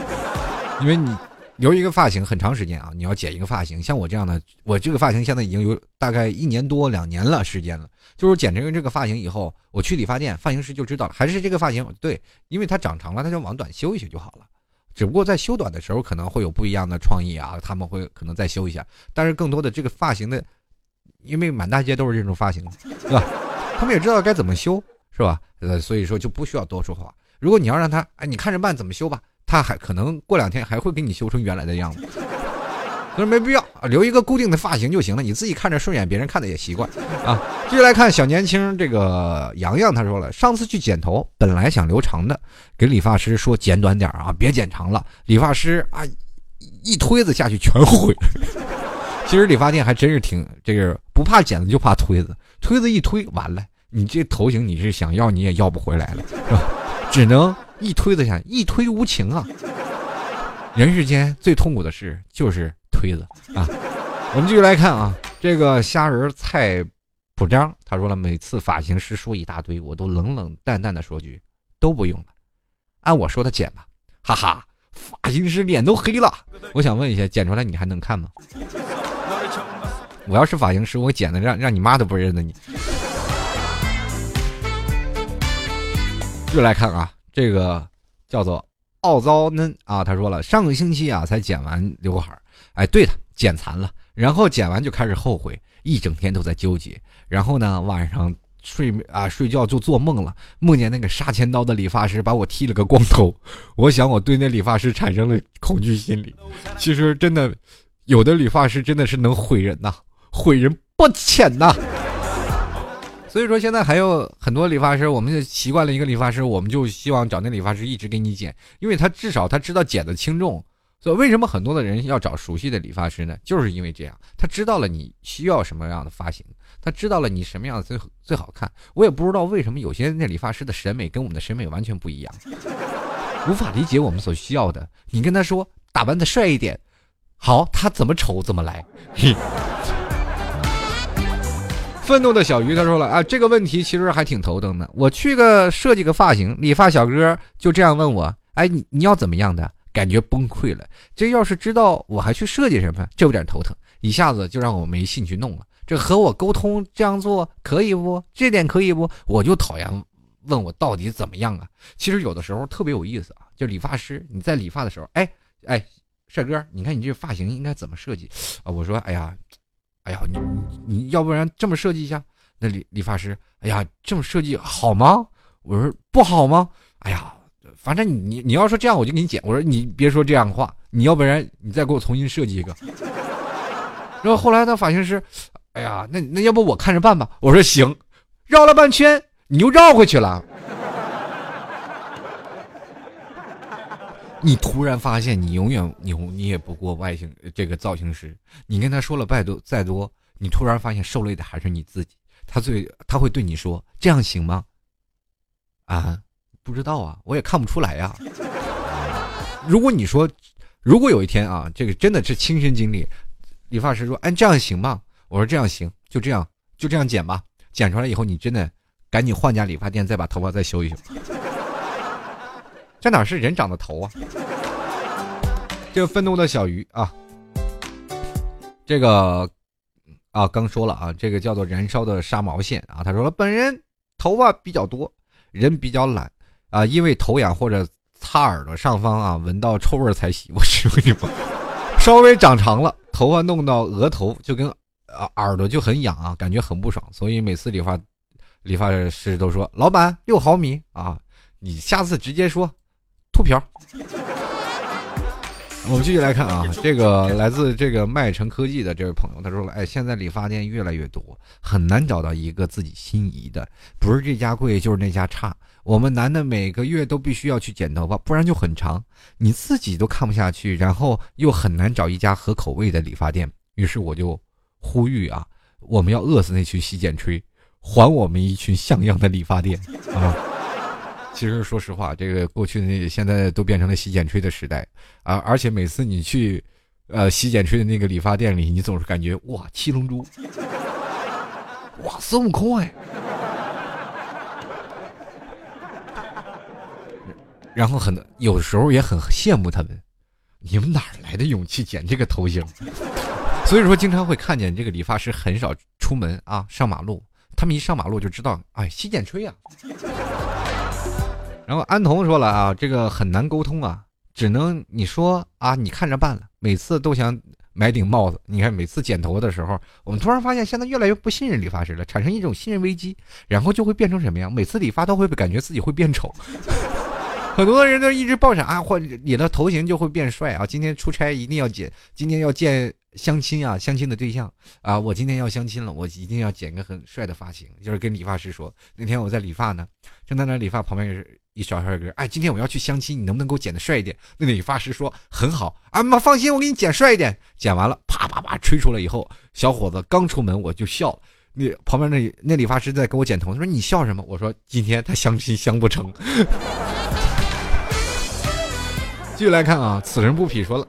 因为你。留一个发型很长时间啊！你要剪一个发型，像我这样的，我这个发型现在已经有大概一年多两年了时间了。就是剪成这个发型以后，我去理发店，发型师就知道了，还是这个发型对，因为它长长了，他就往短修一修就好了。只不过在修短的时候可能会有不一样的创意啊，他们会可能再修一下。但是更多的这个发型的，因为满大街都是这种发型，对吧？他们也知道该怎么修，是吧？呃，所以说就不需要多说话。如果你要让他，哎，你看着办，怎么修吧。他还可能过两天还会给你修成原来的样子，所以没必要留一个固定的发型就行了。你自己看着顺眼，别人看的也习惯啊。继续来看小年轻这个洋洋，他说了，上次去剪头，本来想留长的，给理发师说剪短点啊，别剪长了。理发师啊，一推子下去全毁。其实理发店还真是挺这个，不怕剪子就怕推子，推子一推完了，你这头型你是想要你也要不回来了，是吧？只能。一推子下，一推无情啊！人世间最痛苦的事就是推子啊！我们继续来看啊，这个虾仁菜谱章，他说了，每次发型师说一大堆，我都冷冷淡淡的说句都不用了，按我说的剪吧，哈哈！发型师脸都黑了。我想问一下，剪出来你还能看吗？我要是发型师，我剪的让让你妈都不认得你。又来看啊。这个叫做傲糟嫩啊，他说了，上个星期啊才剪完刘海儿，哎，对的，剪残了，然后剪完就开始后悔，一整天都在纠结，然后呢晚上睡啊睡觉就做梦了，梦见那个杀千刀的理发师把我剃了个光头，我想我对那理发师产生了恐惧心理。其实真的，有的理发师真的是能毁人呐，毁人不浅呐。所以说现在还有很多理发师，我们就习惯了一个理发师，我们就希望找那理发师一直给你剪，因为他至少他知道剪的轻重。所以为什么很多的人要找熟悉的理发师呢？就是因为这样，他知道了你需要什么样的发型，他知道了你什么样的最最好看。我也不知道为什么有些那理发师的审美跟我们的审美完全不一样，无法理解我们所需要的。你跟他说打扮的帅一点，好，他怎么丑怎么来。愤怒的小鱼他说了啊，这个问题其实还挺头疼的。我去个设计个发型，理发小哥就这样问我，哎，你你要怎么样的？感觉崩溃了。这要是知道我还去设计什么，这有点头疼，一下子就让我没兴趣弄了。这和我沟通这样做可以不？这点可以不？我就讨厌问我到底怎么样啊。其实有的时候特别有意思啊，就理发师你在理发的时候，哎哎，帅哥，你看你这发型应该怎么设计啊？我说，哎呀。哎呀，你你要不然这么设计一下？那理理发师，哎呀，这么设计好吗？我说不好吗？哎呀，反正你你要说这样，我就给你剪。我说你别说这样的话，你要不然你再给我重新设计一个。然后后来那发型师，哎呀，那那要不我看着办吧？我说行，绕了半圈，你又绕回去了。你突然发现，你永远你你也不过外形这个造型师。你跟他说了再多再多，你突然发现受累的还是你自己。他最他会对你说：“这样行吗？”啊，不知道啊，我也看不出来呀。如果你说，如果有一天啊，这个真的是亲身经历，理发师说：“哎，这样行吗？”我说：“这样行，就这样，就这样剪吧。剪出来以后，你真的赶紧换家理发店，再把头发再修一修。”这哪是人长的头啊？这个愤怒的小鱼啊，这个啊，刚说了啊，这个叫做燃烧的杀毛线啊。他说了，本人头发比较多，人比较懒啊，因为头痒或者擦耳朵上方啊，闻到臭味才洗。我去你妈！稍微长长了，头发弄到额头就跟啊耳朵就很痒啊，感觉很不爽，所以每次理发理发师都说：“老板六毫米啊，你下次直接说。”秃瓢。我们继续来看啊，这个来自这个麦城科技的这位朋友，他说了，哎，现在理发店越来越多，很难找到一个自己心仪的，不是这家贵就是那家差。我们男的每个月都必须要去剪头发，不然就很长，你自己都看不下去，然后又很难找一家合口味的理发店。于是我就呼吁啊，我们要饿死那群洗剪吹，还我们一群像样的理发店啊！其实说实话，这个过去的那现在都变成了洗剪吹的时代啊！而且每次你去，呃，洗剪吹的那个理发店里，你总是感觉哇，七龙珠，哇，孙悟空哎！然后很有时候也很羡慕他们，你们哪来的勇气剪这个头型？所以说经常会看见这个理发师很少出门啊，上马路。他们一上马路就知道，哎，洗剪吹啊。然后安童说了啊，这个很难沟通啊，只能你说啊，你看着办了。每次都想买顶帽子，你看每次剪头的时候，我们突然发现现在越来越不信任理发师了，产生一种信任危机，然后就会变成什么样？每次理发都会感觉自己会变丑。很多人都一直抱着啊，或你的头型就会变帅啊。今天出差一定要剪，今天要见相亲啊，相亲的对象啊，我今天要相亲了，我一定要剪个很帅的发型。就是跟理发师说，那天我在理发呢，正在那理发，旁边是一小帅哥，哎，今天我要去相亲，你能不能给我剪的帅一点？那理发师说很好啊，妈放心，我给你剪帅一点。剪完了，啪啪啪吹出来以后，小伙子刚出门我就笑。那旁边那那理发师在给我剪头，他说你笑什么？我说今天他相亲相不成。继续来看啊，此人不匹说了，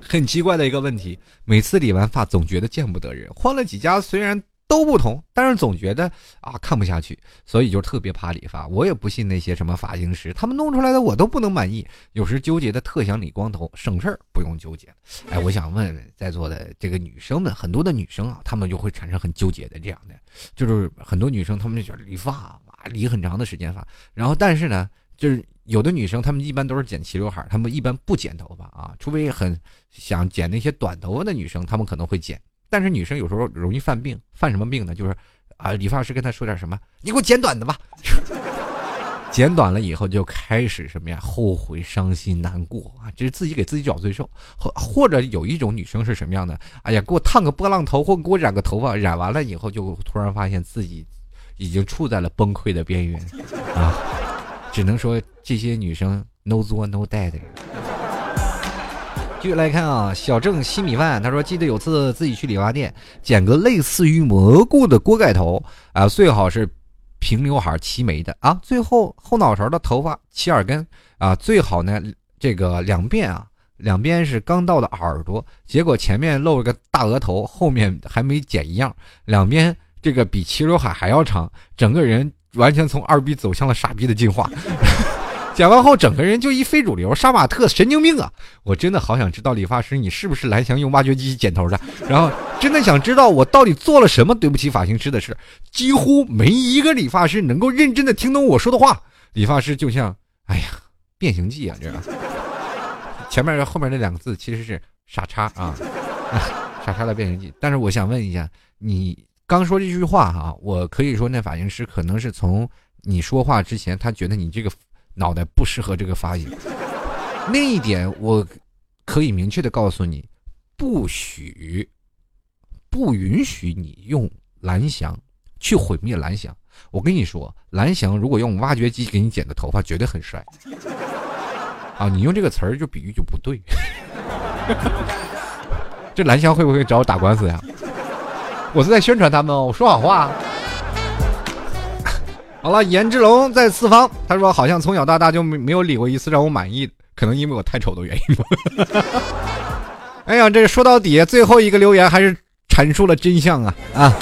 很奇怪的一个问题，每次理完发总觉得见不得人，换了几家虽然都不同，但是总觉得啊看不下去，所以就特别怕理发。我也不信那些什么发型师，他们弄出来的我都不能满意，有时纠结的特想理光头，省事儿不用纠结。哎，我想问问在座的这个女生们，很多的女生啊，她们就会产生很纠结的这样的，就是很多女生她们就觉得理发啊理很长的时间发，然后但是呢，就是。有的女生，她们一般都是剪齐刘海她们一般不剪头发啊，除非很想剪那些短头发的女生，她们可能会剪。但是女生有时候容易犯病，犯什么病呢？就是啊，理发师跟她说点什么，你给我剪短的吧。剪短了以后就开始什么呀？后悔、伤心、难过啊，这是自己给自己找罪受。或或者有一种女生是什么样的？哎呀，给我烫个波浪头，或给我染个头发，染完了以后就突然发现自己已经处在了崩溃的边缘啊。只能说这些女生 no 作 no die 的。继续来看啊，小郑稀米饭，他说记得有次自己去理发店剪个类似于蘑菇的锅盖头啊，最好是平刘海齐眉的啊，最后后脑勺的头发齐耳根。啊，最好呢这个两边啊两边是刚到的耳朵，结果前面露了个大额头，后面还没剪一样，两边这个比齐刘海还要长，整个人。完全从二逼走向了傻逼的进化，剪完后整个人就一非主流，杀马特，神经病啊！我真的好想知道理发师你是不是蓝翔用挖掘机剪头的，然后真的想知道我到底做了什么对不起发型师的事。几乎没一个理发师能够认真的听懂我说的话，理发师就像，哎呀，变形记啊，这个 前面后面那两个字其实是傻叉啊，傻叉的变形记。但是我想问一下你。刚说这句话哈，我可以说那发型师可能是从你说话之前，他觉得你这个脑袋不适合这个发型。另一点，我可以明确的告诉你，不许、不允许你用蓝翔去毁灭蓝翔。我跟你说，蓝翔如果用挖掘机给你剪的头发，绝对很帅。啊，你用这个词儿就比喻就不对。这蓝翔会不会找我打官司呀？我是在宣传他们哦，我说好话。好了，颜志龙在四方，他说好像从小到大就没没有理过一次让我满意，可能因为我太丑的原因吧。哎呀，这说到底，最后一个留言还是阐述了真相啊啊！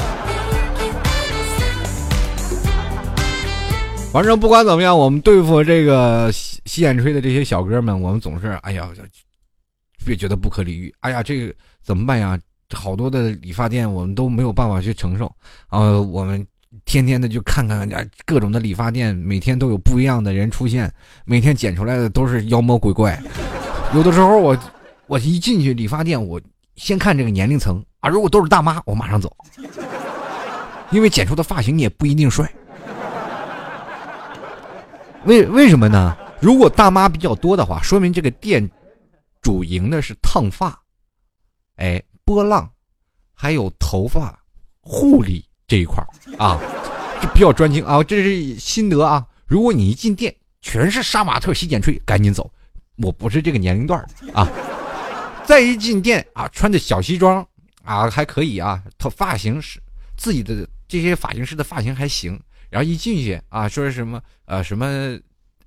反正不管怎么样，我们对付这个吸吸眼吹的这些小哥们，我们总是哎呀，越觉得不可理喻。哎呀，这个怎么办呀？好多的理发店我们都没有办法去承受，呃，我们天天的就看看各种的理发店，每天都有不一样的人出现，每天剪出来的都是妖魔鬼怪。有的时候我我一进去理发店，我先看这个年龄层啊，如果都是大妈，我马上走，因为剪出的发型也不一定帅。为为什么呢？如果大妈比较多的话，说明这个店主营的是烫发，哎。波浪，还有头发护理这一块啊，这比较专精啊，这是心得啊。如果你一进店全是杀马特洗剪吹，赶紧走，我不是这个年龄段啊。再一进店啊，穿着小西装啊，还可以啊，头发型是自己的这些发型师的发型还行。然后一进去啊，说是什么呃什么，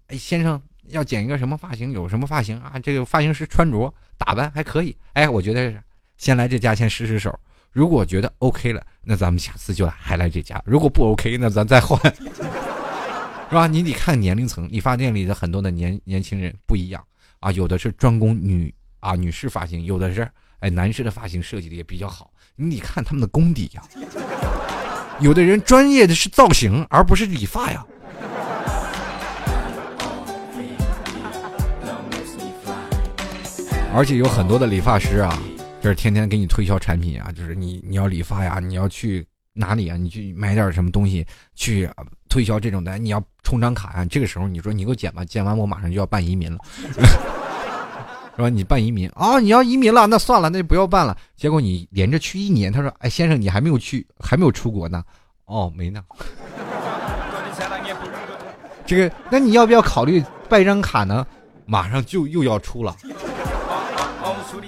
哎先生要剪一个什么发型，有什么发型啊？这个发型师穿着打扮还可以，哎，我觉得。先来这家先试试手，如果觉得 OK 了，那咱们下次就还来这家；如果不 OK，那咱再换，是吧？你得看年龄层，理发店里的很多的年年轻人不一样啊，有的是专攻女啊女士发型，有的是哎男士的发型设计的也比较好，你得看他们的功底呀。有的人专业的是造型，而不是理发呀。而且有很多的理发师啊，就是天天给你推销产品啊，就是你你要理发呀，你要去哪里啊？你去买点什么东西去推销这种的，你要充张卡呀。这个时候你说你给我剪吧，剪完我马上就要办移民了，是吧？你办移民啊？你要移民了，那算了，那就不要办了。结果你连着去一年，他说：“哎，先生，你还没有去，还没有出国呢。”哦，没呢。这个，那你要不要考虑办一张卡呢？马上就又要出了。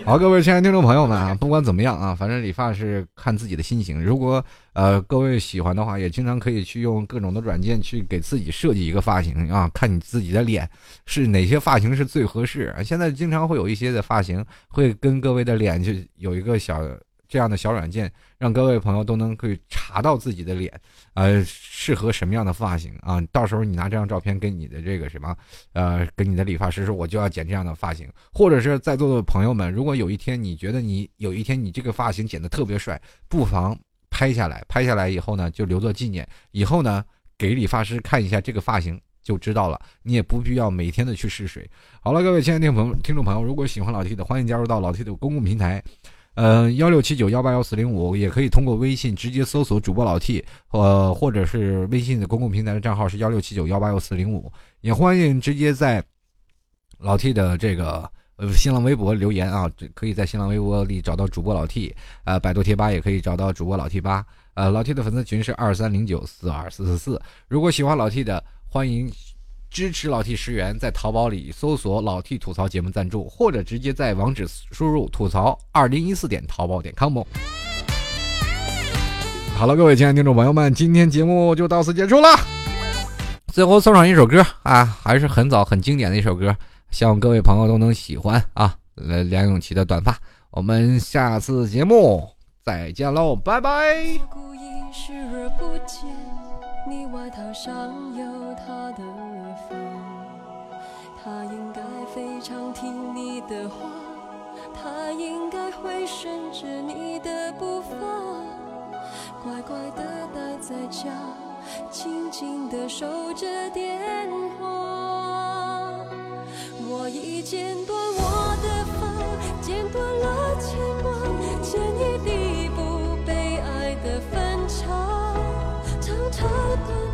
好，各位亲爱的听众朋友们啊，不管怎么样啊，反正理发是看自己的心情。如果呃各位喜欢的话，也经常可以去用各种的软件去给自己设计一个发型啊，看你自己的脸是哪些发型是最合适。现在经常会有一些的发型会跟各位的脸就有一个小。这样的小软件，让各位朋友都能可以查到自己的脸，呃，适合什么样的发型啊？到时候你拿这张照片跟你的这个什么，呃，跟你的理发师说，我就要剪这样的发型。或者是在座的朋友们，如果有一天你觉得你有一天你这个发型剪得特别帅，不妨拍下来，拍下来以后呢，就留作纪念。以后呢，给理发师看一下这个发型就知道了。你也不必要每天的去试水。好了，各位亲爱的听朋友，听众朋友，如果喜欢老 T 的，欢迎加入到老 T 的公共平台。呃，幺六七九幺八幺四零五也可以通过微信直接搜索主播老 T，呃，或者是微信的公共平台的账号是幺六七九幺八幺四零五，也欢迎直接在老 T 的这个呃新浪微博留言啊，可以在新浪微博里找到主播老 T，呃，百度贴吧也可以找到主播老 T 八，呃，老 T 的粉丝群是二三零九四二四四四，如果喜欢老 T 的，欢迎。支持老 T 十元，在淘宝里搜索“老 T 吐槽节目赞助”，或者直接在网址输入“吐槽二零一四点淘宝点 com”。好了，各位亲爱的听众朋友们，今天节目就到此结束了。最后送上一首歌啊，还是很早很经典的一首歌，希望各位朋友都能喜欢啊。呃，梁咏琪的《短发》，我们下次节目再见喽，拜拜。你外套上有他的发，他应该非常听你的话，他应该会顺着你的步伐，乖乖的待在家，静静的守着电话。我已剪断我的发，剪断了牵挂，剪一长